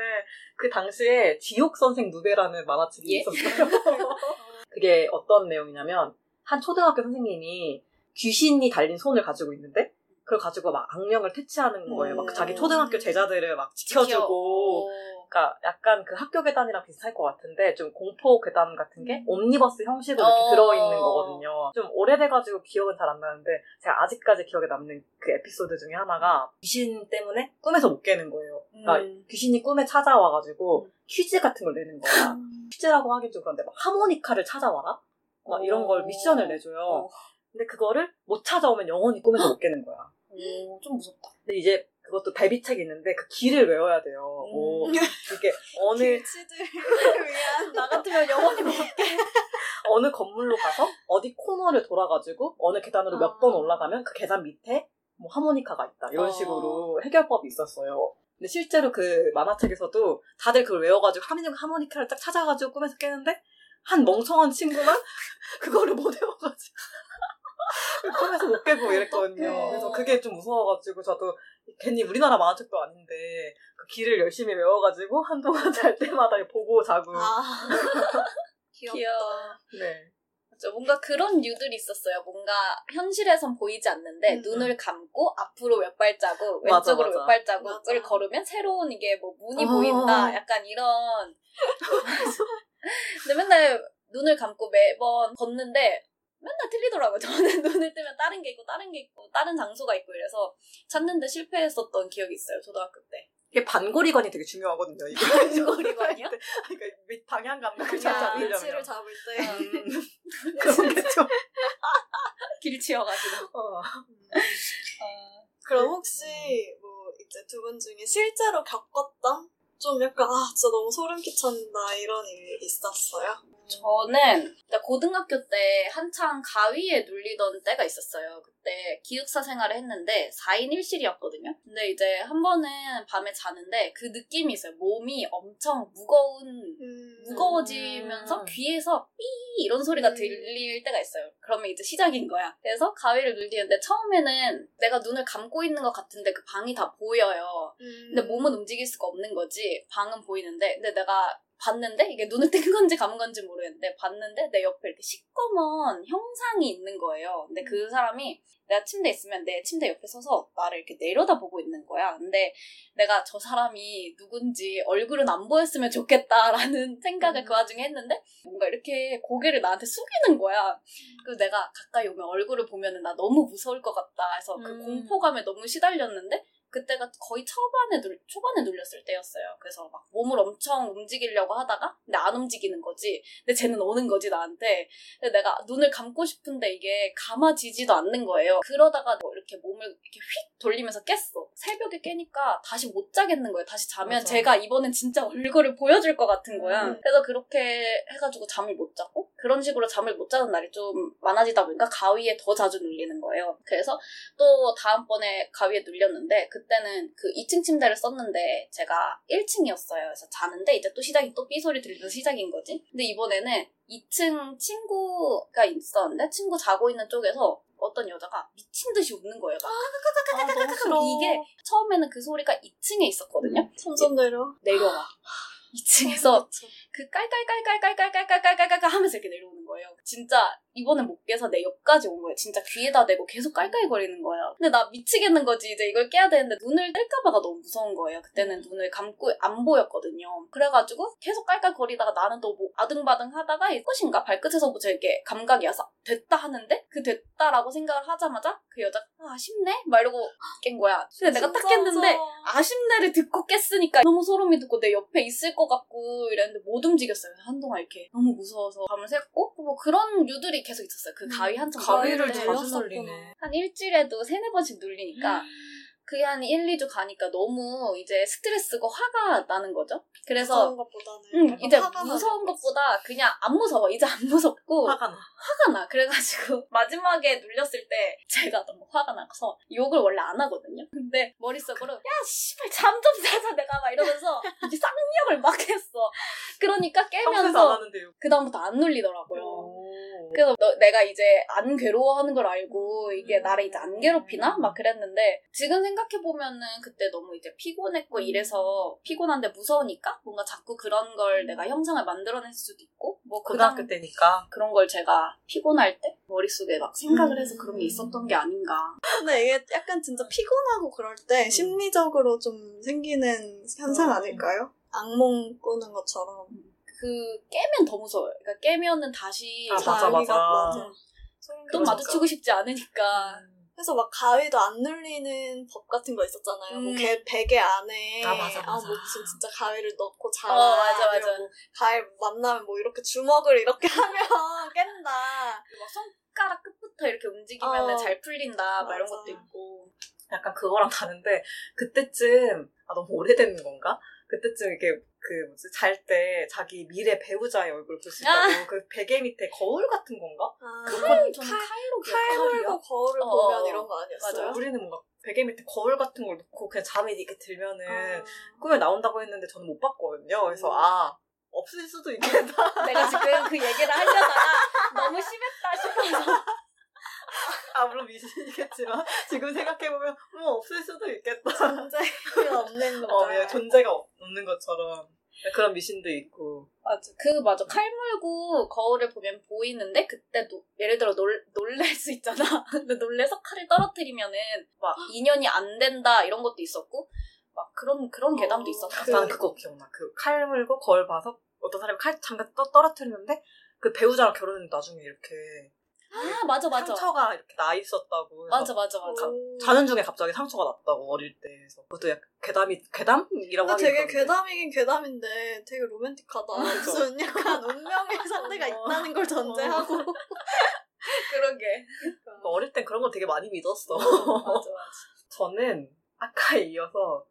그 당시에 지옥 선생 누베라는 만화책이 예? 있었어요. 그게 어떤 내용이냐면 한 초등학교 선생님이 귀신이 달린 손을 가지고 있는데 그걸 가지고 막 악령을 퇴치하는 거예요. 막 자기 초등학교 제자들을 막 지켜주고 그러니까 약간 그 학교 괴담이랑 비슷할 것 같은데 좀 공포 괴담 같은 게 옴니버스 형식으로 이렇게 어. 들어있는 거거든요. 좀 오래돼가지고 기억은 잘 안 나는데 제가 아직까지 기억에 남는 그 에피소드 중에 하나가 귀신 때문에 꿈에서 못 깨는 거예요. 그러니까 음. 귀신이 꿈에 찾아와가지고 음. 퀴즈 같은 걸 내는 거야. 퀴즈라고 하긴 좀 그런데 막 하모니카를 찾아와라? 막 이런 걸 어. 미션을 내줘요. 어. 근데 그거를 못 찾아오면 영원히 꿈에서 못 깨는 거야. 오, 좀 무섭다. 근데 이제 그것도 데뷔책이 있는데 그 길을 외워야 돼요. 뭐 음. 이게 어느 길치들 위한 나 같으면 영원히 못 어느 건물로 가서 어디 코너를 돌아가지고 어느 계단으로 몇 아. 번 올라가면 그 계단 밑에 뭐 하모니카가 있다 이런 어. 식으로 해결법이 있었어요. 근데 실제로 그 만화책에서도 다들 그걸 외워가지고 하모니- 하모니카를 딱 찾아가지고 꿈에서 깨는데 한 멍청한 친구만 그거를 못 외워가지고 꿈에서 못 깨고 이랬거든요. 어떡해. 그래서 그게 좀 무서워가지고 저도 괜히 우리나라 만화책도 아닌데 그 길을 열심히 외워가지고 한동안 잘 때마다 보고 자고 아. 귀여워. 네. 맞죠. 뭔가 그런 류들이 있었어요. 뭔가 현실에선 보이지 않는데 음. 눈을 감고 앞으로 몇 발자국, 맞아, 왼쪽으로 맞아. 몇 발자국을 맞아. 걸으면 새로운 이게 뭐 문이 어. 보인다. 약간 이런. 근데 맨날 눈을 감고 매번 걷는데 맨날 틀리더라고요. 저는 눈을 뜨면 다른 게 있고 다른 게 있고 다른 장소가 있고 이래서 찾는데 실패했었던 기억이 있어요. 초등학교 때. 이게 반고리관이 되게 중요하거든요. 이게. 반고리관이요? 그러니까 위- 방향 감각을 잘 잡으려면. 위치를 잡을 때 음, 그런 게 좀. 길치여가지고. 어. 그럼 혹시 뭐 이제 두 분 중에 실제로 겪었던 좀 약간 아 진짜 너무 소름 끼쳤다 이런 일 있었어요? 저는 고등학교 때 한창 가위에 눌리던 때가 있었어요. 그때 기숙사 생활을 했는데 4인 1실이었거든요. 근데 이제 한 번은 밤에 자는데 그 느낌이 있어요. 몸이 엄청 무거운 음. 무거워지면서 음. 귀에서 삐 이런 소리가 음. 들릴 때가 있어요. 그러면 이제 시작인 거야. 그래서 가위를 눌리는데 처음에는 내가 눈을 감고 있는 것 같은데 그 방이 다 보여요. 음. 근데 몸은 움직일 수가 없는 거지. 방은 보이는데. 근데 내가 봤는데 이게 눈을 뜬 건지 감은 건지 모르겠는데 봤는데 내 옆에 이렇게 시꺼먼 형상이 있는 거예요. 근데 그 사람이 내가 침대에 있으면 내 침대 옆에 서서 나를 이렇게 내려다보고 있는 거야. 근데 내가 저 사람이 누군지 얼굴은 안 보였으면 좋겠다라는 생각을 그 와중에 했는데 뭔가 이렇게 고개를 나한테 숙이는 거야. 그래서 내가 가까이 오면 얼굴을 보면은 나 너무 무서울 것 같다 해서 그 음. 공포감에 너무 시달렸는데 그때가 거의 초반에 눌, 초반에 눌렸을 때였어요. 그래서 막 몸을 엄청 움직이려고 하다가 근데 안 움직이는 거지. 근데 쟤는 오는 거지 나한테. 근데 내가 눈을 감고 싶은데 이게 감아지지도 않는 거예요. 그러다가 뭐 이렇게 몸을 이렇게 휙 돌리면서 깼어. 새벽에 깨니까 다시 못 자겠는 거예요. 다시 자면 맞아. 제가 이번엔 진짜 얼굴을 보여줄 것 같은 거야. 음. 그래서 그렇게 해가지고 잠을 못 자고 그런 식으로 잠을 못 자는 날이 좀 많아지다 보니까 가위에 더 자주 눌리는 거예요. 그래서 또 다음번에 가위에 눌렸는데 그 때는 그 2층 침대를 썼는데 제가 1층이었어요. 그래서 자는데 이제 또 시작이 또 삐소리 들리면서 시작인 거지. 근데 이번에는 2층 친구가 있었는데 친구 자고 있는 쪽에서 어떤 여자가 미친 듯이 웃는 거예요. 막 아, 너무 싫어. 이게 처음에는 그 소리가 2층에 있었거든요. 점점 내려. 내려와. 2층에서 그 깔깔깔깔깔깔깔깔깔깔깔 하면서 이렇게 내려오는 거예요. 진짜 이번엔 못 깨서 내 옆까지 온 거예요. 진짜 귀에다 대고 계속 깔깔거리는 거예요. 근데 나 미치겠는 거지. 이제 이걸 깨야 되는데 눈을 뗄까봐가 너무 무서운 거예요. 그때는 눈을 감고 안 보였거든요. 그래가지고 계속 깔깔거리다가 나는 또 뭐 아등바등 하다가 이 끝인가 발끝에서 부터 이렇게 감각이 와서 됐다 하는데 그 됐다라고 생각을 하자마자 그 여자 아, 아쉽네? 막 이러고 깬 거야. 근데 내가 딱 깼는데. 아쉽네를 듣고 깼으니까 너무 소름이 돋고 내 옆에 있을 것 같고 이랬는데 못 움직였어요. 한동안 이렇게 너무 무서워서 밤을 샜고 뭐 그런 류들이 계속 있었어요. 그 가위 한참 가위를 자주. 놀리네. 한 일주일에도 세네 번씩 눌리니까 그게 한 1, 2주 가니까 너무 이제 스트레스고 화가 나는 거죠. 그래서 무서운 것보다는 응, 이제 무서운. 것보다 그냥 안 무서워. 이제 안 무섭고 화가 나. 화가 나. 그래가지고 마지막에 눌렸을 때 제가 너무 화가 나서 욕을 원래 안 하거든요. 근데 머릿속으로 야 씨발 잠 좀 자자 내가 막 이러면서 이게 쌍욕을 막 했어. 그러니까 깨면서. 그 다음부터 안 눌리더라고요. 오. 그래서 너- 내가 이제 안 괴로워하는 걸 알고 이게 나를 이제 안 괴롭히나? 막 그랬는데 지금 생각 해보면은 그때 너무 이제 피곤했고 이래서 피곤한데 무서우니까 뭔가 자꾸 그런 걸 내가 형상을 만들어낼 수도 있고 뭐 그다음 고등학교 때니까. 그런 걸 제가 피곤할 때 머릿속에 막 생각을 해서 음. 그런 게 있었던 게 아닌가. 근데 이게 약간 진짜 피곤하고 그럴 때 음. 심리적으로 좀 생기는 현상 음. 아닐까요? 악몽 꾸는 것처럼. 그 깨면 더 무서워요. 그러니까 깨면은 다시 아, 맞아, 맞아. 또. 마주치고 싶지 않으니까. 그래서 막 가위도 안 눌리는 법 같은 거 있었잖아요. 뭐 음. 개, 베개 안에 아, 맞아, 맞아. 뭐 무슨 진짜 가위를 넣고 자라. 어, 맞아, 맞아. 뭐 가위 만나면 뭐 이렇게 주먹을 이렇게 하면 깬다. 막 손가락 끝부터 이렇게 움직이면 어. 잘 풀린다. 막 이런. 것도 있고. 약간 그거랑 다른데 그때쯤 아 너무 오래된 건가? 그때쯤 이렇게 그 뭐지 잘 때 자기 미래 배우자의 얼굴 볼 수 있다고 그 베개 밑에 거울 같은 건가? 아, 그건 저는 칼, 칼로 칼. 물고 거울을 어, 보면 어. 이런 거 아니었어요? 맞아요. 우리는 뭔가 베개 밑에 거울 같은 걸 놓고 그냥 잠이 이렇게 들면은 아. 꿈에 나온다고 했는데 저는 못 봤거든요. 그래서 음. 아 없을 수도 있겠다. 내가 지금 그 얘기를 하려다가 너무 심했다 싶어서. 아 물론 미신이겠지만 지금 생각해 보면 뭐 없을 수도 있겠다. 존재가 없는 거죠. 어, 예, 존재가 없는 것처럼 그런 미신도 있고. 맞아. 그 맞아. 칼 물고 거울을 보면 보이는데 그때 도, 예를 들어 놀, 놀랄 수 있잖아. 근데 놀래서 칼을 떨어뜨리면은 막 인연이 안 된다 이런 것도 있었고 막 그런 그런 괴담도 어, 있었다. 그- 난 그거 기억나. 그 칼 물고 거울 봐서 어떤 사람이 칼 잠깐 떠, 떨어뜨리는데 그 배우자랑 결혼했는데 나중에 이렇게 아 맞아 맞아. 상처가 이렇게 나 있었다고. 맞아 맞아 맞아. 오. 자는 중에 갑자기 상처가 났다고 어릴 때. 그래서 그것도 약간 괴담이 괴담이라고 아, 하기 되게 괴담이긴 괴담인데 되게 로맨틱하다. 그죠. 무슨 약간 운명의 상대가 어. 있다는 걸 전제하고. 그러게. 어릴 땐 그런 걸 되게 많이 믿었어. 맞아 맞아. 저는 아까에 이어서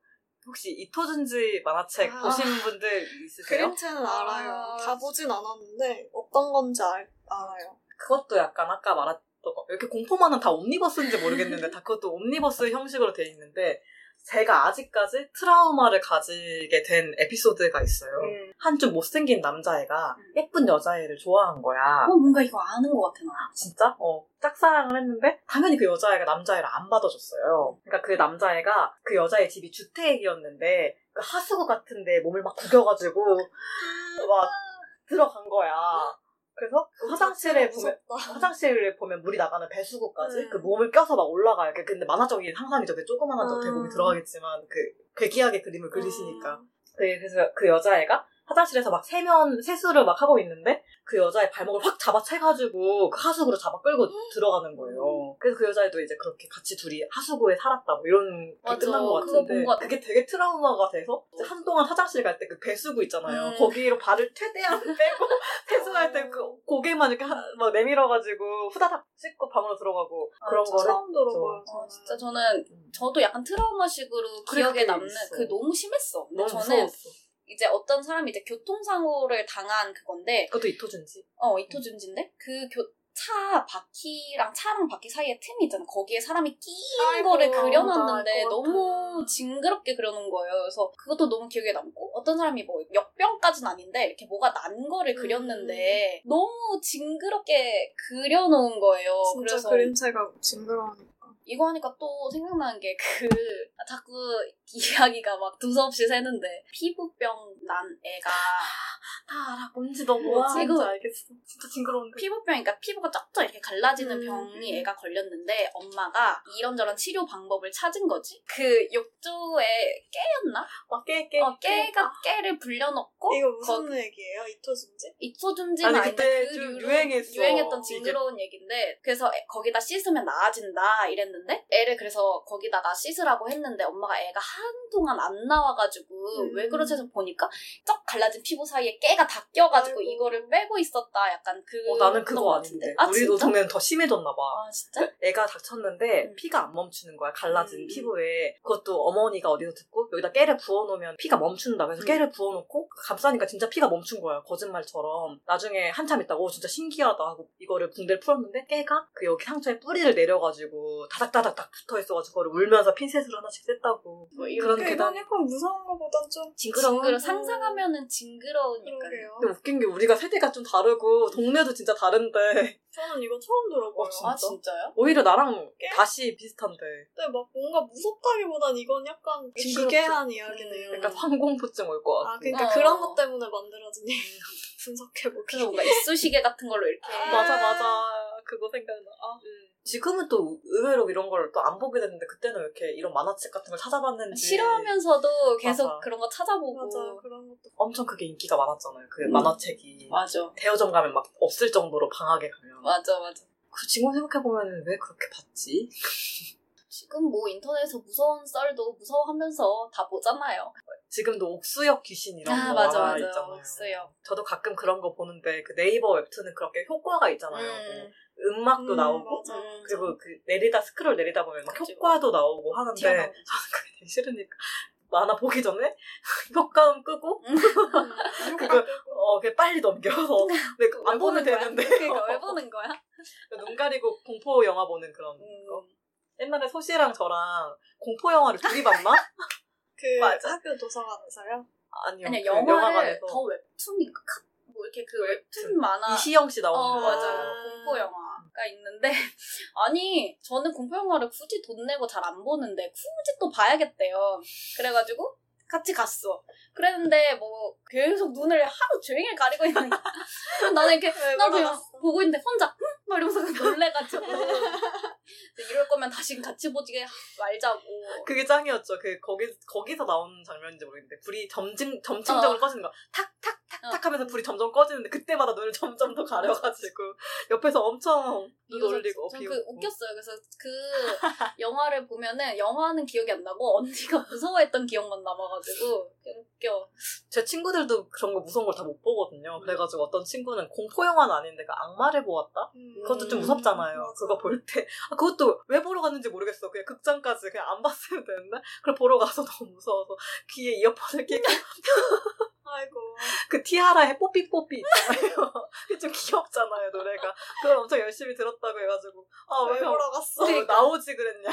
혹시 이토준지 만화책 아. 보신 분들 있으세요? 그림체는 알아요. 아. 다 보진 않았는데 어떤 건지 알, 알아요. 그것도 약간 아까 말했던 거 이렇게 공포만은 다 옴니버스인지 모르겠는데 다 그것도 옴니버스 형식으로 돼 있는데 제가 아직까지 트라우마를 가지게 된 에피소드가 있어요. 음. 한좀 못생긴 남자애가 음. 예쁜 여자애를 좋아한 거야. 어, 뭔가 이거 아는 것 같아, 나. 진짜? 어, 짝사랑을 했는데, 당연히 그 여자애가 남자애를 안 받아줬어요. 그러니까 그 남자애가 그 여자애 집이 주택이었는데, 그 하수구 같은데 몸을 막 구겨가지고, 막 들어간 거야. 그래서 그 화장실에 보면. 화장실에 보면 물이 나가는 배수구까지 음. 그 몸을 껴서 막 올라가요. 그- 근데 만화적인 상상이죠. 그 조그만한 음. 대몸이 들어가겠지만, 그, 괴기하게 그림을 그리시니까. 음. 그- 그래서 그 여자애가 화장실에서 막 세면 세수를 막 하고 있는데 그 여자의 발목을 확 잡아채가지고 그 하수구로 잡아 끌고 들어가는 거예요. 그래서 그 여자애도 이제 그렇게 같이 둘이 하수구에 살았다 뭐 이런 게 맞아. 끝난 것 같은데 같아. 그게 되게 트라우마가 돼서 한동안 화장실 갈 때 그 배수구 있잖아요. 음. 거기로 발을 최대한 빼고 세수할 때 그 고개만 이렇게 하- 막 내밀어가지고 후다닥 씻고 방으로 들어가고 그런 아, 거를 처음 들어봐요. 어, 저는. 진짜 저는, 저도 약간 트라우마식으로 기억에 남는, 있어. 그 너무 심했어. 근데 너무 저는 무서웠어. 이제 어떤 사람이 이제 교통사고를 당한 그건데, 그것도 이토준지. 어, 이토준지인데? 그 교, 차 바퀴랑 차랑 바퀴 사이에 틈이 있잖아. 거기에 사람이 끼인 거를 그려놨는데 것 너무. 징그럽게 그려놓은 거예요. 그래서 그것도 너무 기억에 남고 어떤 사람이 뭐 역병까지는 아닌데 이렇게 뭐가 난 거를 음. 그렸는데 너무 징그럽게 그려놓은 거예요. 진짜 그래서 그림체가 징그러우니까. 이거 하니까 또 생각나는 게 그 자꾸 이야기가 막 두서없이 새는데 피부병 난 애가 다 알아. 뭔지 너무 와, 뭔지 이거- 알겠어. 진짜 징그러운데. 피부병, 그러니까 피부가 쩍쩍 이렇게 갈라지는 음. 병이 애가 걸렸는데 엄마가 이런저런 치료 방법을 찾은 거지. 그 욕조에 깨였나? 막 깨, 깨, 어, 깨가 깨를 불려넣고 이거 무슨 거- 얘기예요? 이토준지? 이토준지는 아니, 그때 그 유행했어. 유행했던 징그러운 얘기인데 그래서 애- 거기다 씻으면 나아진다 이랬는데 애를 그래서 거기다가 씻으라고 했는데 엄마가 애가 한동안 안 나와가지고 음. 왜 그러지 해서 보니까 쩍 갈라진 피부 사이에 깨가 다 껴가지고 아이고. 이거를 빼고 있었다 약간 그 어, 나는 그거 것 아닌데. 아 우리? 동네는 더 심해졌나 봐. 아 진짜? 애가 다쳤는데 음. 피가 안 멈추는 거야. 갈라진 음. 피부에. 그것도 어머니가 어디서 듣고 여기다 깨를 부어놓으면 피가 멈춘다. 그래서 음. 깨를 부어놓고 감싸니까 진짜 피가 멈춘 거야. 거짓말처럼. 나중에 한참 있다가 오 진짜 신기하다 하고 이거를 붕대를 풀었는데 깨가 그 여기 상처에 뿌리를 내려가지고 다닥다닥닥 붙어있어가지고 그거를 울면서 핀셋으로 하나씩 셌다고. 뭐 그런 계단. 약간 무서운 것보단 좀 징그러운 징그러- 상상하면은 징그러 그러게요. 근데 웃긴 게 우리가 세대가 좀 다르고 동네도 진짜 다른데 저는 이거 처음 들어봐요. 어, 진짜? 아 진짜 요? 오히려 나랑 깨? 다시 비슷한데 근데 막 뭔가 무섭다기보단 이건 약간 징그럽죠. 기괴한 이야기네요. 음. 약간 황공포증 올 것 같고 아, 그러니까 어. 그런 것 때문에 만들어진 얘기 분석해보기. 그래서 뭔가 이쑤시개 같은 걸로 이렇게 맞아 맞아 그거 생각나 아. 지금은 또 의외로 이런 걸 또 안 보게 됐는데 그때는 왜 이렇게 이런 만화책 같은 걸 찾아봤는지 싫어하면서도 계속 맞아. 그런 거 찾아보고 맞아, 그런 것도. 엄청 그게 인기가 많았잖아요 그 음. 만화책이 맞아 대여점 가면 막 없을 정도로 방학에 가면 맞아 맞아 그 지금 생각해 보면 왜 그렇게 봤지? 지금 뭐 인터넷에서 무서운 썰도 무서워하면서 다 보잖아요 지금도 옥수역 귀신 이런 아 거 맞아 맞아 있잖아요 없어요 저도 가끔 그런 거 보는데 그 네이버 웹툰은 그렇게 효과가 있잖아요 음. 뭐 음악도 음, 나오고 맞아. 음. 그리고 그 내리다 스크롤 내리다 보면 막 그치, 효과도 나오고 하는데 저는. 그게 되게 싫으니까 만화 보기 전에 효과음 끄고 음, 그거 어 그냥 빨리 넘겨서 근데 안왜 보면? 되는데 왜 보는 거야? 눈 가리고 공포 영화 보는 그런 음. 거 옛날에 소시랑 저랑 공포 영화를 둘이 봤나? 그 맞아. 학교 도서관에서요? 아니요 아니 그 영화를 영화관에서 더 웹툰인가? 뭐 이렇게 그 웹툰 만화 이시영 씨 나오는 어 거. 맞아요 아. 공포 영화가 있는데 아니 저는 공포 영화를 굳이 돈 내고 잘 안 보는데 굳이 또 봐야겠대요 그래가지고 같이 갔어 그랬는데 뭐 계속 눈을 하루 종일 가리고 있는 거야 나는 이렇게 왜나 그냥? 보고 있는데 혼자 응? 막 이러면서 놀래가지고 이럴 거면 다시 같이 보지 말자고 그게 짱이었죠. 그 거기 거기서 나오는 장면인지 모르겠는데 불이 점증 점층적으로 어. 꺼지는 거. 탁탁탁탁 어. 하면서 불이 점점 꺼지는데 그때마다 눈을 점점 더 가려가지고 옆에서 엄청 눈 올리고 전 비웃고. 그 웃겼어요. 그래서 그 영화를 보면은 영화는 기억이 안 나고 언니가 무서워했던 기억만 남아가지고 그냥 웃겨. 제 친구들도 그런 거 무서운 걸 다 못 보거든요. 그래가지고 어떤 친구는 공포 영화는 아닌데 그 악마를 보았다. 음, 그것도 좀 음, 무섭잖아요. 맞아. 그거 볼 때. 아, 그것도 왜 보러 갔는지 모르겠어. 그냥 극장까지 그냥 안 봤으면 되는데. 그걸 보러 가서 너무 무서워서 귀에 이어폰을 끼고 아이고. 그 티아라의 뽀삐뽀삐 있잖아요. 그게 좀 귀엽잖아요, 노래가. 그걸 엄청 열심히 들었다고 해가지고. 아, 왜 왜 보러 갔어? 어, 나오지 그랬냐.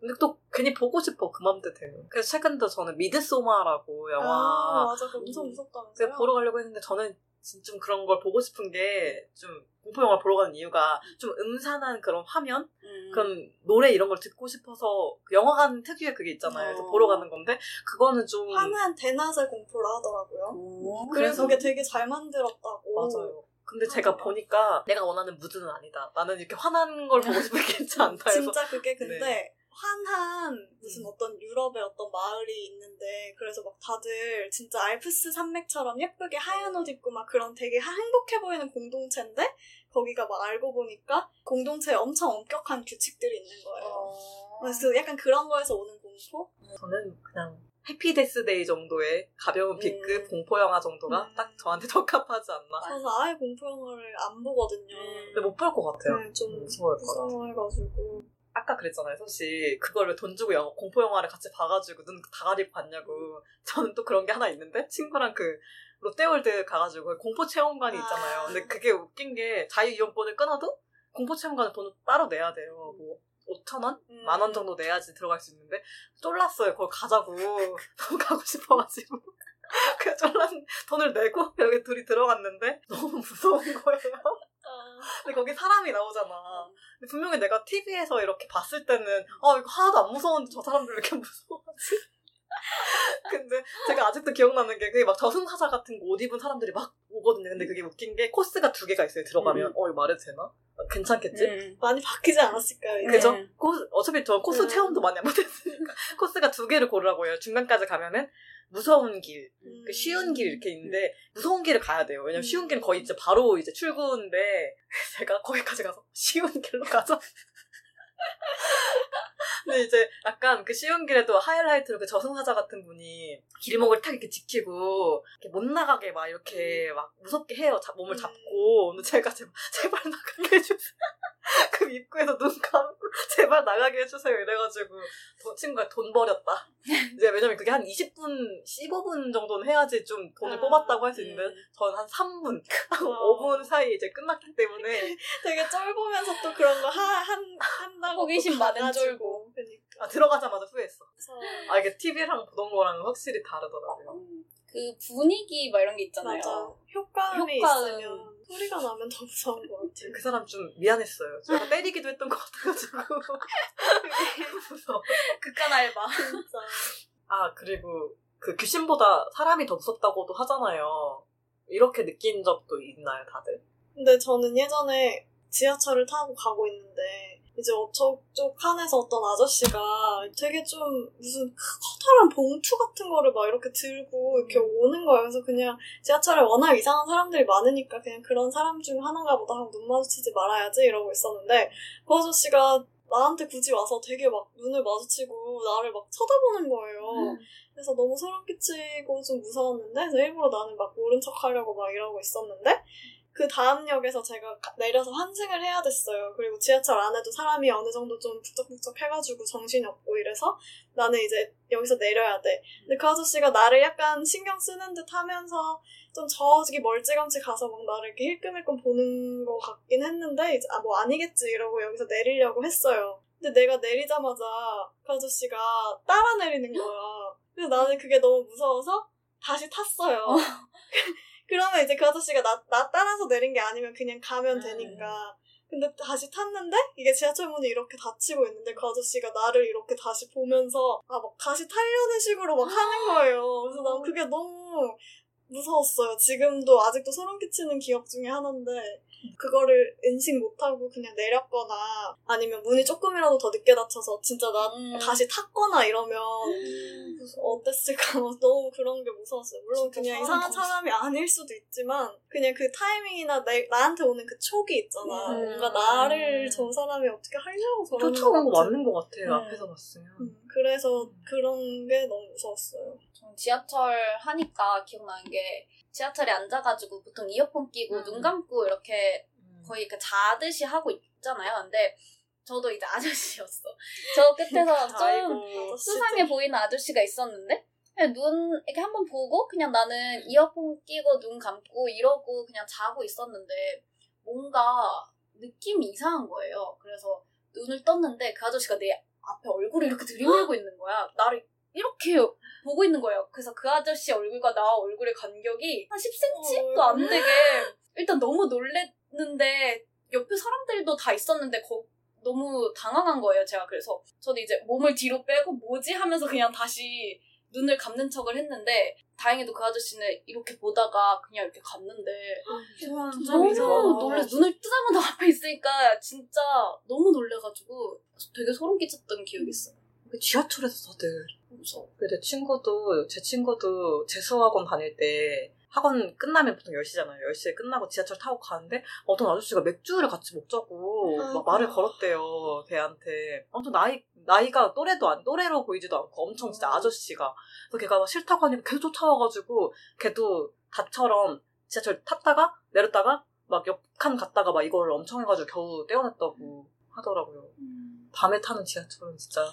근데 또 괜히 보고 싶어 그 되면. 그래서 최근도 저는 미드소마라고 영화 아, 맞아. 그거 엄청 음. 무섭다면서요? 제가 보러 가려고 했는데 저는 진- 좀 그런 걸 보고 싶은 게 좀 공포 영화 보러 가는 이유가 좀 음산한 그런 화면, 음. 그런 노래 이런 걸 듣고 싶어서 그 영화관 특유의 그게 있잖아요. 그래서 어. 보러 가는 건데 그거는 좀 화는 대낮에 공포를 하더라고요. 오, 그래서- 그게 되게 잘 만들었다고. 맞아요. 근데 제가 보니까 내가 원하는 무드는 아니다. 나는 이렇게 화난 걸 보고 싶은 게 해서 진짜 그게 근데 네. 환한 무슨 음. 어떤 유럽의 어떤 마을이 있는데 그래서 막 다들 진짜 알프스 산맥처럼 예쁘게 하얀 옷 입고 막 그런 되게 하- 행복해 보이는 공동체인데 거기가 막 알고 보니까 공동체에 엄청 엄격한 규칙들이 있는 거예요. 어. 그래서 약간 그런 거에서 오는 공포? 저는 그냥 해피데스데이 정도의 가벼운 B급 음. 공포 영화 정도가 음. 딱 저한테 적합하지 않나. 그래서 아예 공포 영화를 안 보거든요. 근데 못 볼 것 같아요. 네, 좀 무서워할 것 같아요. 무서워해가지고 아까 그랬잖아요. 사실 그걸 왜돈 주고 영화, 공포 영화를 같이 봐가지고 눈 다 가리고 봤냐고. 저는 또 그런 게 하나 있는데 친구랑 그 롯데월드 가가지고 공포 체험관이 있잖아요. 아. 근데 그게 웃긴 게 자유 이용권을 끊어도 공포 체험관은 돈을 따로 내야 돼요. 뭐 5천 원, 음. 만원 정도 내야지 들어갈 수 있는데 쫄랐어요. 거기 가자고 너무 가고 싶어가지고. 그 쫄란 돈을 내고 여기 둘이 들어갔는데 너무 무서운 거예요. 아, 근데 거기 사람이 나오잖아. 근데 분명히 내가 TV에서 이렇게 봤을 때는 아 이거 하나도 안 무서운데 저 사람들 왜 이렇게 무서워하지? 근데 제가 아직도 기억나는 게 그게 막 저승사자 같은 옷 입은 사람들이 막 오거든요. 근데 그게 웃긴 게 코스가 두 개가 있어요. 들어가면 음. 어 이거 말해도 되나? 어, 괜찮겠지? 음. 많이 바뀌지 않았을까요? 이게? 그죠? 네. 코, 어차피 저 코스 음. 체험도 많이 안 못했으니까 코스가 두 개를 고르라고 해요. 중간까지 가면은 무서운 길, 음. 그 쉬운 길 이렇게 있는데 무서운 길을 가야 돼요. 왜냐면 음. 쉬운 길은 거의 이제 바로 이제 출구인데 제가 거기까지 가서 쉬운 길로 가자. 근데 이제 약간 그 쉬운 길에도 하이라이트로 그 저승사자 같은 분이 길목을 탁 이렇게 지키고 이렇게 못 나가게 막 이렇게 막 무섭게 해요. 자- 몸을 음. 잡고. 근데 제가 제발, 제발 나가게 해주세요. 그 입구에서 눈 감고 제발 나가게 해주세요. 이래가지고 저 친구가 돈 버렸다. 이제 왜냐면 그게 한 20분, 15분 정도는 해야지 좀 돈을 아, 뽑았다고 할 수 있는데 음. 저는 한 3분, 어. 5분 사이 이제 끝났기 때문에 되게 쫄보면서 또 그런 거 하, 한, 한다고. 호기심 또 많은. 쫄보. 그러니까. 아, 들어가자마자 후회했어. 그래서 아 이게 TV랑 보던 거랑 확실히 다르더라고요. 그 분위기 막 이런 게 있잖아요. 맞아. 효과음이 효과음. 있으면 소리가 나면 더 무서운 것 같아요. 그 사람 좀 미안했어요. 제가 때리기도 했던 것 같아가지고. 무서워. 극한 알바. 진짜. 아 그리고 그 귀신보다 사람이 더 무섭다고도 하잖아요. 이렇게 느낀 적도 있나요, 다들? 근데 저는 예전에 지하철을 타고 가고 있는데 이제 저쪽 칸에서 어떤 아저씨가 되게 좀 무슨 커다란 봉투 같은 거를 막 이렇게 들고 이렇게 오는 거예요. 그래서 그냥 지하철에 워낙 이상한 사람들이 많으니까 그냥 그런 사람 중 하나인가 보다 하고 눈 마주치지 말아야지 이러고 있었는데 그 아저씨가 나한테 굳이 와서 되게 막 눈을 마주치고 나를 막 쳐다보는 거예요. 그래서 너무 소름 끼치고 좀 무서웠는데 그래서 일부러 나는 막 모른 척 하려고 막 이러고 있었는데 그 다음 역에서 제가 가- 내려서 환승을 해야 됐어요. 그리고 지하철 안에도 사람이 어느 정도 좀 북적북적 해가지고 정신이 없고 이래서 나는 이제 여기서 내려야 돼. 근데 그 아저씨가 나를 약간 신경 쓰는 듯 하면서 좀 저기 멀찌감치 가서 막 나를 이렇게 힐끔힐끔 보는 것 같긴 했는데 이제 아 뭐 아니겠지 이러고 여기서 내리려고 했어요. 근데 내가 내리자마자 그 아저씨가 따라 내리는 거야. 그래서 나는 그게 너무 무서워서 다시 탔어요. 그러면 이제 그 아저씨가 나, 나 따라서 내린 게 아니면 그냥 가면 음. 되니까. 근데 다시 탔는데 이게 지하철 문이 이렇게 닫히고 있는데 그 아저씨가 나를 이렇게 다시 보면서 아 막 다시 타려는 식으로 막 하는 거예요. 그래서 난 그게 너무 무서웠어요. 지금도 아직도 소름 끼치는 기억 중에 하나인데 그거를 인식 못하고 그냥 내렸거나 아니면 문이 조금이라도 더 늦게 닫혀서 진짜 나 음. 다시 탔거나 이러면 어땠을까 뭐 너무 그런 게 무서웠어요. 물론 그냥 이상한 사람이 아닐 수도 있지만 그냥 그 타이밍이나 내, 나한테 오는 그 촉이 있잖아. 음. 뭔가 나를 저 사람이 어떻게 하려고 저러는 쫓아오는 거. 맞는 것 같아요, 음. 앞에서 봤으면. 음, 그래서 그런 게 너무 무서웠어요. 전 지하철 하니까 기억나는 게 지하철에 앉아가지고 보통 이어폰 끼고 음. 눈 감고 이렇게 음. 거의 이렇게 자듯이 하고 있잖아요. 근데 저도 이제 아저씨였어. 저 끝에서 좀. 수상해 보이는 아저씨가 있었는데 그냥 눈 이렇게 한번 보고 그냥 나는 이어폰 끼고 눈 감고 이러고 그냥 자고 있었는데 뭔가 느낌이 이상한 거예요. 그래서 눈을 떴는데 그 아저씨가 내 앞에 얼굴을 이렇게 들이밀고 있는 거야. 나를 이렇게 보고 있는 거예요. 그래서 그 아저씨 얼굴과 나 얼굴의 간격이 한 10cm도 안 되게 일단 너무 놀랬는데 옆에 사람들도 다 있었는데 거, 너무 당황한 거예요. 제가 그래서 저도 이제 몸을 뒤로 빼고 뭐지 하면서 그냥 다시 눈을 감는 척을 했는데 다행히도 그 아저씨는 이렇게 보다가 그냥 이렇게 갔는데 너무 놀래 눈을 뜨자마자 앞에 있으니까 진짜 너무 놀래가지고 되게 소름 끼쳤던 기억이 있어요. 지하철에서 다들 무서워. 내 친구도 제 친구도 재수학원 다닐 때 학원 끝나면 보통 10시잖아요. 10시에 끝나고 지하철 타고 가는데 어떤 아저씨가 맥주를 같이 먹자고 막 말을 걸었대요. 걔한테. 아무튼 나이 나이가 또래도 안 또래로 보이지도 않고 엄청 진짜 아저씨가. 그래서 걔가 막 싫다고 하니까 계속 쫓아와가지고 걔도 다처럼 지하철 탔다가 내렸다가 막 옆칸 갔다가 막 이걸 엄청 해가지고 겨우 떼어냈다고 하더라고요. 밤에 타는 지하철은 진짜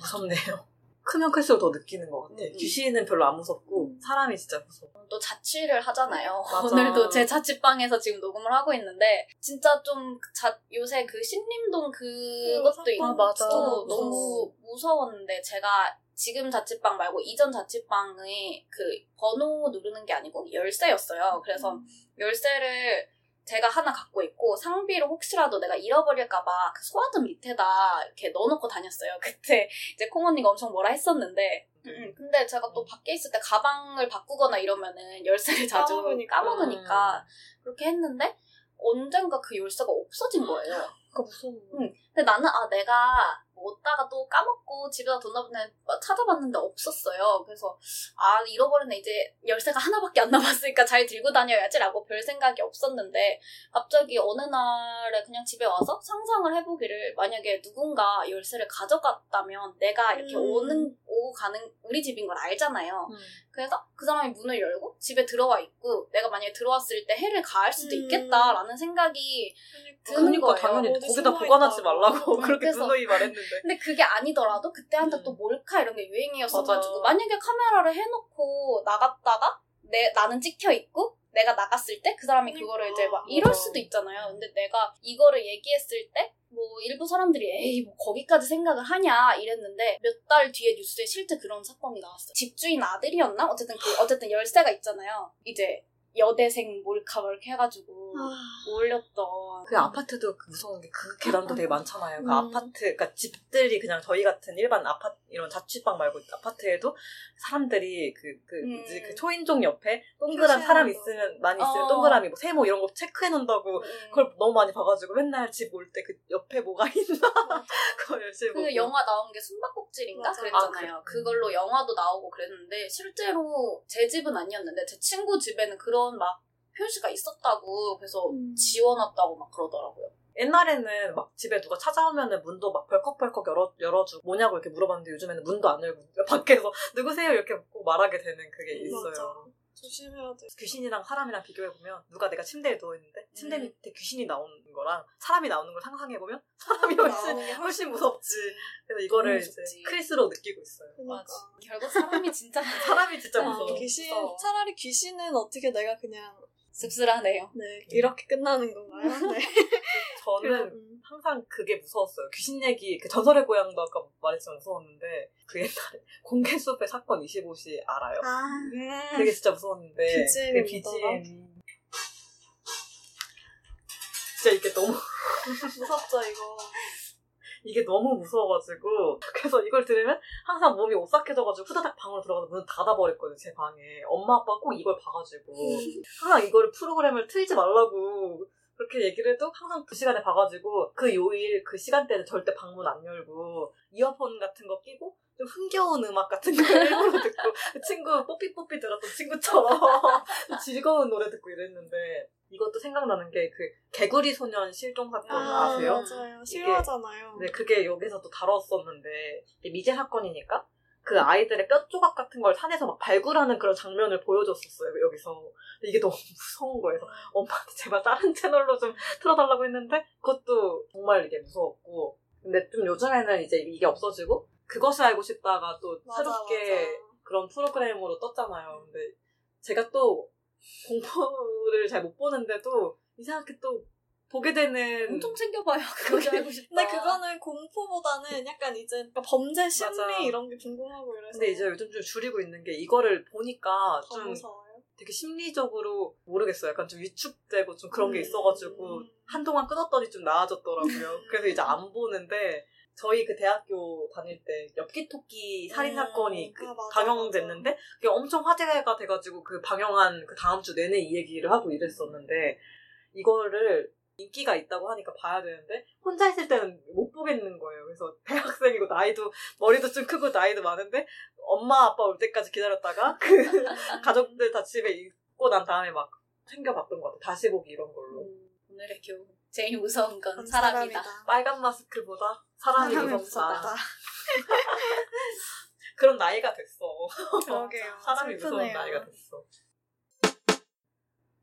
무섭네요. 크면 클수록 더 느끼는 것 같아. 음. 귀신은 별로 안 무섭고 사람이 진짜 무서워. 또 자취를 하잖아요. 맞아. 오늘도 제 자취방에서 지금 녹음을 하고 있는데 진짜 좀 자, 요새 그 신림동 그것도 있고 아, 맞아. 또 무서워. 너무 무서웠는데 제가 지금 자취방 말고 이전 자취방의 그 번호 누르는 게 아니고 열쇠였어요. 그래서 열쇠를 제가 하나 갖고 있고 상비를 혹시라도 내가 잃어버릴까봐 그 소화등 밑에다 이렇게 넣어놓고 다녔어요. 그때 이제 콩 언니가 엄청 뭐라 했었는데 음, 근데 제가 또 밖에 있을 때 가방을 바꾸거나 이러면은 열쇠를 자주 까먹으니까. 까먹으니까 그렇게 했는데 언젠가 그 열쇠가 없어진 거예요. 그러니까 무서워. 응. 근데 나는 아 내가 뭐 어디다가 또 까먹고 집에 다 뒀나 보네 찾아봤는데 없었어요. 그래서 아 잃어버렸네 이제 열쇠가 하나밖에 안 남았으니까 잘 들고 다녀야지라고 별 생각이 없었는데 갑자기 어느 날에 그냥 집에 와서 상상을 해보기를 만약에 누군가 열쇠를 가져갔다면 내가 이렇게 음. 오는 오고 가는 우리 집인 걸 알잖아요. 음. 그래서 그 사람이 문을 열고 집에 들어와 있고 내가 만약에 들어왔을 때 해를 가할 수도 음. 있겠다라는 생각이 드는 그러니까 거예요. 당연히 거기다 보관하지. 말라고 음, 그렇게 누누이 말했는데. 근데 그게 아니더라도 그때 한때 음. 또 몰카 이런 게 유행이었어가지고 맞아. 만약에 카메라를 해놓고 나갔다가 내 나는 찍혀 있고 내가 나갔을 때 그 사람이 그거를. 이제 막 이럴. 수도 있잖아요. 근데 내가 이거를 얘기했을 때 뭐 일부 사람들이 에이 뭐 거기까지 생각을 하냐 이랬는데 몇 달 뒤에 뉴스에 실제 그런 사건이 나왔어요. 집주인 아들이었나? 어쨌든 그 어쨌든 열쇠가 있잖아요. 이제 여대생 몰카 막 이렇게 해가지고 아, 올렸던 그 아파트도 그 무서운 게 그 계단도 되게 많잖아요. 그 음. 아파트, 그러니까 집들이 그냥 저희 같은 일반 아파트 이런 자취방 말고 아파트에도 사람들이 그그 음. 뭐지 그 초인종 옆에 동그란 사람. 있으면 많이 있으면 어. 동그라미 뭐 세모 이런 거 체크해 놓는다고 음. 그걸 너무 많이 봐가지고 맨날 집 올 때 그 옆에 뭐가 있나 그거 열심히 보고 그 영화 나온 게 숨바꼭질인가 맞아. 그랬잖아요. 아, 그래. 그걸로 영화도 나오고 그랬는데 실제로 제 집은 아니었는데 제 친구 집에는 그런 막 표시가 있었다고 그래서 음. 지워놨다고 막 그러더라고요. 옛날에는 막 집에 누가 찾아오면은 문도 막 벌컥벌컥 열어, 열어주고 뭐냐고 이렇게 물어봤는데 요즘에는 문도 안 열고 밖에서 누구세요 이렇게 꼭 말하게 되는 그게 있어요. 맞아. 조심해야 돼. 귀신이랑 사람이랑 비교해보면 누가 내가 침대에 누워있는데 침대 음. 밑에 귀신이 나오는 거랑 사람이 나오는 걸 상상해보면 사람이 훨씬, 훨씬 무섭지. 그래서 이거를 이제 무섭지. 크리스로 느끼고 있어요. 그러니까. 결국 사람이 진짜 사람이 진짜 어, 무서워. 귀신 무서워. 차라리 귀신은 어떻게 내가 그냥 씁쓸하네요. 네 이렇게 끝나는 건가요? 네. 저는 음. 항상 그게 무서웠어요. 귀신 얘기, 그 전설의 고향도 아까 말했지만 무서웠는데 그 옛날에 공개수배 사건 25시 알아요? 아 그게 진짜 무서웠는데 BGM 이 그? BGM이 진짜 이게 너무 무섭죠 이거. 이게 너무 무서워가지고 그래서 이걸 들으면 항상 몸이 오싹해져가지고 후다닥 방으로 들어가서 문을 닫아버렸거든요 제 방에 엄마 아빠 꼭 이걸 봐가지고 항상 이거를 프로그램을 틀지 말라고 그렇게 얘기를 해도 항상 그 시간에 봐가지고 그 요일 그 시간대는 절대 방문 안 열고 이어폰 같은 거 끼고 좀 흥겨운 음악 같은 거 일부러 듣고 그 친구 뽀삐뽀삐 들었던 친구처럼 좀 즐거운 노래 듣고 이랬는데 이것도 생각나는 게 그 개구리 소년 실종 사건 아, 아세요? 맞아요. 싫어하잖아요. 네, 그게 여기서도 다뤘었는데 미제 사건이니까 그 아이들의 뼈 조각 같은 걸 산에서 막 발굴하는 그런 장면을 보여줬었어요 여기서 이게 너무 무서운 거예요. 그래서 엄마한테 제발 다른 채널로 좀 틀어달라고 했는데 그것도 정말 이게 무서웠고 근데 좀 요즘에는 이제 이게 없어지고 그것을 알고 싶다가 또 맞아, 새롭게 맞아. 그런 프로그램으로 떴잖아요. 근데 제가 또 공포를 잘 못 보는데도 이상하게 또 보게 되는 엄청 챙겨봐요. 그거 알고 싶다. 근데 그거는 공포보다는 약간 이제 범죄 심리 맞아. 이런 게 궁금하고 이래서 근데 이제 요즘 좀 줄이고 있는 게 이거를 보니까 더좀 무서워요. 되게 심리적으로 모르겠어요. 약간 좀 위축되고 좀 그런 게 음. 있어가지고 한동안 끊었더니 좀 나아졌더라고요. 그래서 이제 안 보는데 저희 그 대학교 다닐 때 엽기 토끼 살인 음. 사건이 그 아, 방영됐는데 그게 엄청 화제가 돼가지고 그 방영한 그 다음 주 내내 이 얘기를 하고 이랬었는데 이거를 인기가 있다고 하니까 봐야 되는데 혼자 있을 때는 못 보겠는 거예요. 그래서 대학생이고 나이도 머리도 좀 크고 나이도 많은데 엄마 아빠 올 때까지 기다렸다가 그 가족들 다 집에 있고 난 다음에 막 챙겨봤던 것 같아. 다시 보기 이런 걸로. 음, 오늘의 교훈. 제일 무서운 건 그건 사람이다. 빨간 마스크보다 사람이 사람이 무섭다. 그런 나이가 됐어. 그러게요. 사람이 무서운 슬프네요. 나이가 됐어.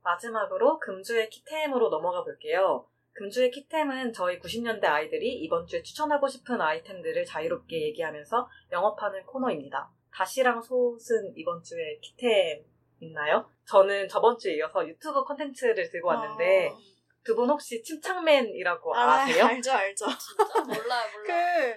마지막으로 금주의 키템으로 넘어가 볼게요. 금주의 키템은 저희 90년대 아이들이 이번 주에 추천하고 싶은 아이템들을 자유롭게 얘기하면서 영업하는 코너입니다. 다시랑 소은 이번 주에 키템 있나요? 저는 저번 주에 이어서 유튜브 컨텐츠를 들고 왔는데 어. 두분 혹시 침착맨이라고 아, 아세요? 알죠, 알죠. 진짜 몰라요, 그 몰라요.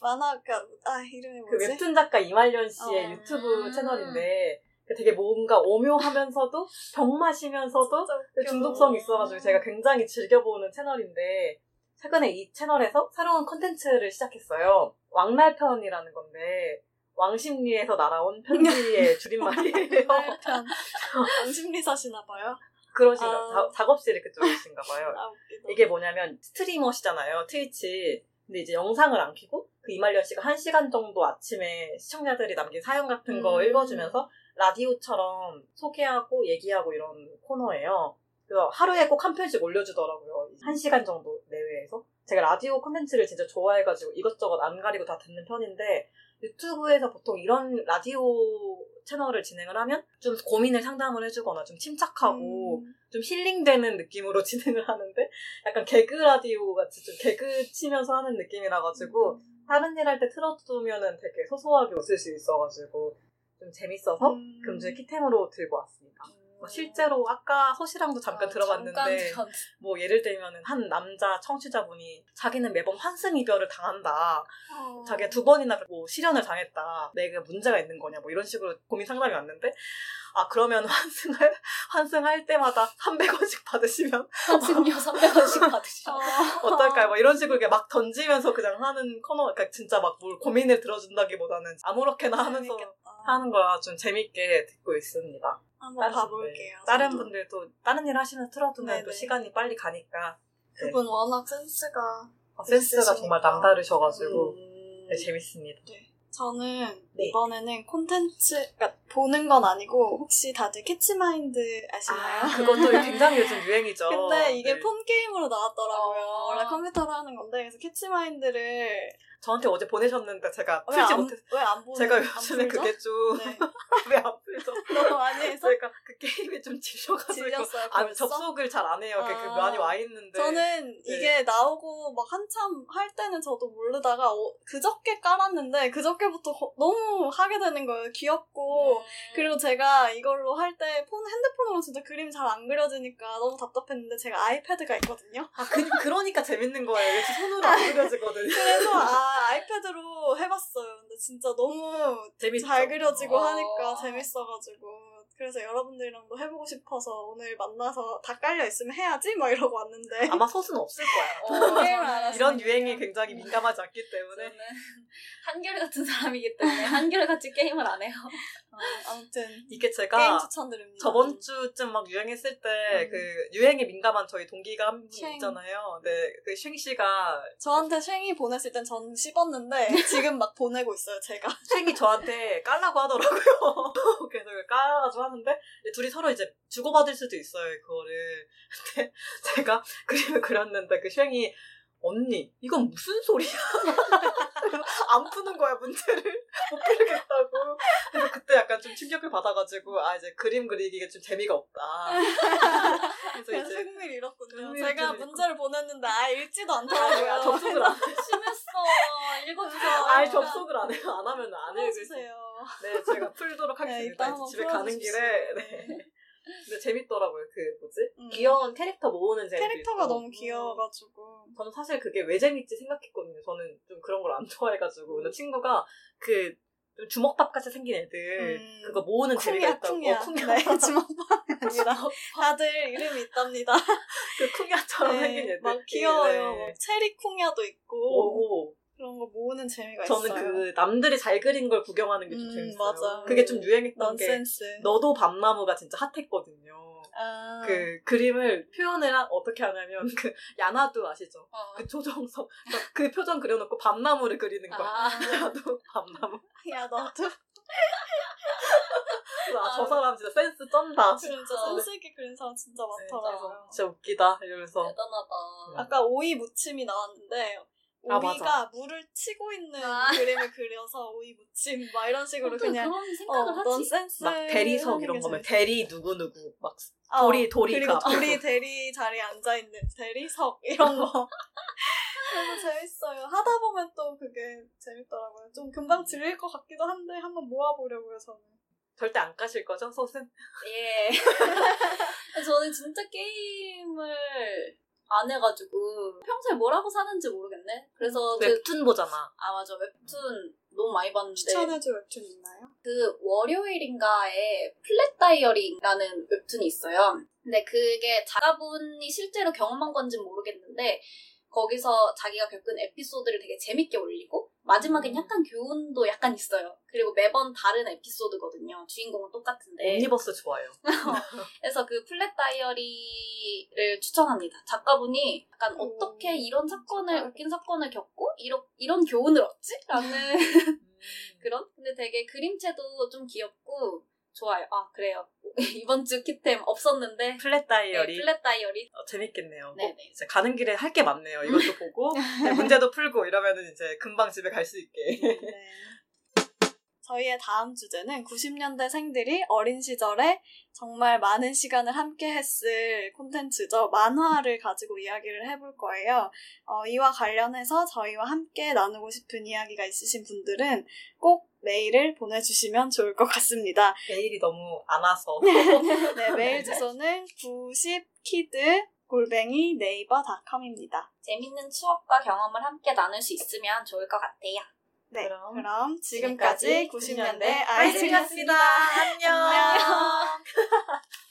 만화 그 아 이름이 그 뭐지? 웹툰 작가 이말년 씨의 어. 유튜브 음. 채널인데 되게 뭔가 오묘하면서도 병맛이면서도 웃겨. 중독성이 있어가지고 제가 굉장히 즐겨보는 채널인데 최근에 이 채널에서 새로운 컨텐츠를 시작했어요. 왕날편이라는 건데 왕십리에서 날아온 편지의 줄임말이에요. 날편 왕심리 사시나 봐요. 그러신가 아. 자- 작업실이 그쪽이신가 봐요. 아. 이게 뭐냐면 스트리머시잖아요. 트위치. 근데 이제 영상을 안 켜고 그 이말년 씨가 한 시간 정도 아침에 시청자들이 남긴 사연 같은 거 음. 읽어주면서 라디오처럼 소개하고 얘기하고 이런 코너예요. 그래서 하루에 꼭 한 편씩 올려주더라고요. 한 시간 정도 내외에서. 제가 라디오 콘텐츠를 진짜 좋아해가지고 이것저것 안 가리고 다 듣는 편인데 유튜브에서 보통 이런 라디오 채널을 진행을 하면 좀 고민을 상담을 해주거나 좀 침착하고 음. 좀 힐링되는 느낌으로 진행을 하는데 약간 개그 라디오 같이 좀 개그 치면서 하는 느낌이라 가지고 다른 일 할 때 틀어두면은 되게 소소하게 웃을 수 있어가지고 좀 재밌어서 음. 금주의 키템으로 들고 왔습니다. 뭐 실제로 아까 소시랑도 잠깐 아, 들어봤는데 잠깐. 뭐 예를 들면은 한 남자 청취자분이 자기는 매번 환승 이별을 당한다. 어. 자기가 두 번이나 뭐 실연을 당했다. 내가 문제가 있는 거냐 뭐 이런 식으로 고민 상담이 왔는데 아 그러면 환승을 환승할 때마다 300원씩 받으시면 환승료 300원씩 받으시죠. 어떨까요? 뭐 이런 식으로 막 던지면서 그냥 하는 코너, 그러니까 진짜 막 뭘 고민을 들어준다기보다는 아무렇게나 하면서 재밌겠다. 하는 거라 좀 재밌게 듣고 있습니다. 한번. 분들, 다른 저도. 분들도 다른 일 하시면 틀어두면 또. 시간이 빨리 가니까 그분 워낙 센스가 어, 센스가 있으시니까. 정말 남다르셔가지고 음. 네, 재밌습니다. 저는 네. 이번에는 콘텐츠, 그러니까 보는 건 아니고 혹시 다들 캐치마인드 아시나요? 아, 그것도 굉장히 요즘 유행이죠. 근데 이게 네. 폰 게임으로 나왔더라고요. 어. 원래 컴퓨터로 하는 건데 그래서 캐치마인드를 저한테 어제 보내셨는데 제가 풀지 왜안 못해서 왜안 보는 제가 안 요즘에? 그게 좀 네. 왜안 풀죠? 너무 많이 해서 제가 그 게임에 좀 질려가지고 질렸어요. 아? 접속을 잘 안 해요. 그게 그 아. 많이 와 있는데 저는 이게 나오고 막 한참 할 때는 저도 모르다가 어, 그저께 깔았는데 그저께부터 거- 너무 하게 되는 거예요. 귀엽고 음. 그리고 제가 이걸로 할 때 폰 핸드폰으로 진짜 그림이 잘안 그려지니까 너무 답답했는데 제가 아이패드가 있거든요. 아, 그, 그러니까 재밌는 거예요. 이게 손으로 안 그려지거든요. 그래서 아 아이패드로 해봤어요. 근데 진짜 너무 재밌죠. 잘 그려지고 어. 하니까 재밌어가지고 그래서 여러분들이랑도 해보고 싶어서 오늘 만나서 다 깔려 있으면 해야지 막 이러고 왔는데 아마 솥은 없을 거야. 어, 이런? 유행이 굉장히 민감하지 않기 때문에 저는 한결 같은 사람이기 때문에 한결 같이 게임을 안 해요. 어, 아무튼 이게 게임 제가 추천드립니다. 저번 주쯤 막 유행했을 때 음. 그 유행에 민감한 저희 동기가 한분 쉥. 있잖아요. 네, 그 쉥 씨가 저한테 쉥이 보냈을 땐 전 씹었는데 지금 막 보내고 있어요 제가. 쉥이 저한테 깔라고 하더라고요. 그래서 그걸 깔아가지고 하는데 둘이 서로 이제 주고받을 수도 있어요 그거를. 근데 제가 그림을 그렸는데 그 쉥이 언니 이건 무슨 소리야? 안 푸는 거야 문제를 못 풀겠다고. 그래서 그때 약간 좀 충격을 받아가지고 아 이제 그림 그리기가 좀 재미가 없다. 그래서 이제 흥미를 잃었군요. 제가. 문제를 보냈는데 아예 읽지도 아, 않더라고요. 접속을 안 심했어. 읽어주세요. 아예 접속을 안 해요. 안 하면 안 풀어주세요. 네, 제가 풀도록 네, 하겠습니다. 한번 집에 가는. 길에 네. 근데 재밌더라고요. 그 뭐지? 음. 귀여운 캐릭터 모으는 재미. 캐릭터가 너무 귀여워가지고. 저는 사실 그게 왜 재밌지 생각했거든요. 저는 좀 그런 걸 안 좋아해가지고. 근데 친구가 그, 좀 주먹밥 같이 생긴 애들, 음. 그거 모으는 재미가 쿵이야, 있다고. 쿵이야. 어, 쿵이야. 네, 주먹밥이 아니라. 다들 이름이 있답니다. 그 쿵야처럼 생긴 네, 애들. 막 귀여워요. 네. 막 체리 쿵야도 있고. 오. 그런 거 모으는 재미가 저는 있어요. 그 남들이 잘 그린 걸 구경하는 게좀 음, 재밌어요. 맞아. 그게 좀 유행했던 게 넌센스. 너도 밤나무가 진짜 핫했거든요. 아. 그 그림을 표현을 하- 어떻게 하냐면 그 야나두 아시죠? 어. 그 조정석 그러니까 그 표정 그려놓고 밤나무를 그리는 거야. 아. 야나두 밤나무. 야, 너도. 아, 저 사람 진짜 센스 쩐다. 진짜 어. 센스 있게 그린 사람 진짜 네, 많더라고요. 그래서 진짜 웃기다 이러면서 대단하다. 아까 오이 무침이 나왔는데 아, 오이가 맞아. 물을 치고 있는 아. 그림을 그려서 오이 무침 막 이런 식으로 그냥 그런 생각을 어, 하지. 넌센스 막 대리석 이런 게 거면. 대리 누구 누구 막 어, 도리 도리가 그리고 도리 대리 자리에 앉아 있는 대리석 이런 거 너무 재밌어요. 하다 보면 또 그게 재밌더라고요. 좀 금방 질릴 것 같기도 한데 한번 모아보려고요 저는. 절대 안 까실 거죠, 소슨? 예. 저는 진짜 게임을 안 해가지고 평소에 뭘 하고 사는지 모르겠네. 그래서 그, 웹툰 보잖아. 아 맞아 웹툰 너무 많이 봤는데 추천해줄 웹툰 있나요? 그 월요일인가에 플랫 다이어리라는 웹툰이 있어요. 근데 그게 작가분이 실제로 경험한 건지는 모르겠는데 거기서 자기가 겪은 에피소드를 되게 재밌게 올리고 마지막엔 약간 교훈도 약간 있어요. 그리고 매번 다른 에피소드거든요. 주인공은 똑같은데. 옴니버스 좋아요. 그래서 그 플랫 다이어리를 추천합니다. 작가분이 약간 오, 어떻게 이런 사건을 진짜. 웃긴 사건을 겪고 이런 이런 교훈을 얻지? 라는 음. 그런 근데 되게 그림체도 좀 귀엽고 좋아요. 아 그래요. 이번 주 키템 없었는데 플랫 네, 다이어리 플랫 다이어리 어, 재밌겠네요. 네네. 꼭 이제 가는 길에 할 게 많네요. 이것도 보고 네, 문제도 풀고 이러면은 이제 금방 집에 갈 수 있게. 네. 저희의 다음 주제는 90년대 생들이 어린 시절에 정말 많은 시간을 함께 했을 콘텐츠죠. 만화를 가지고 이야기를 해볼 거예요. 어, 이와 관련해서 저희와 함께 나누고 싶은 이야기가 있으신 분들은 꼭 메일을 보내주시면 좋을 것 같습니다. 내일이 너무 안 와서. 네, 메일 주소는 90키드 골뱅이 네이버 닷컴입니다. 재밌는 추억과 경험을 함께 나눌 수 있으면 좋을 것 같아요. 네, 그럼, 그럼 지금까지 90년대 아이즈였습니다. 안녕.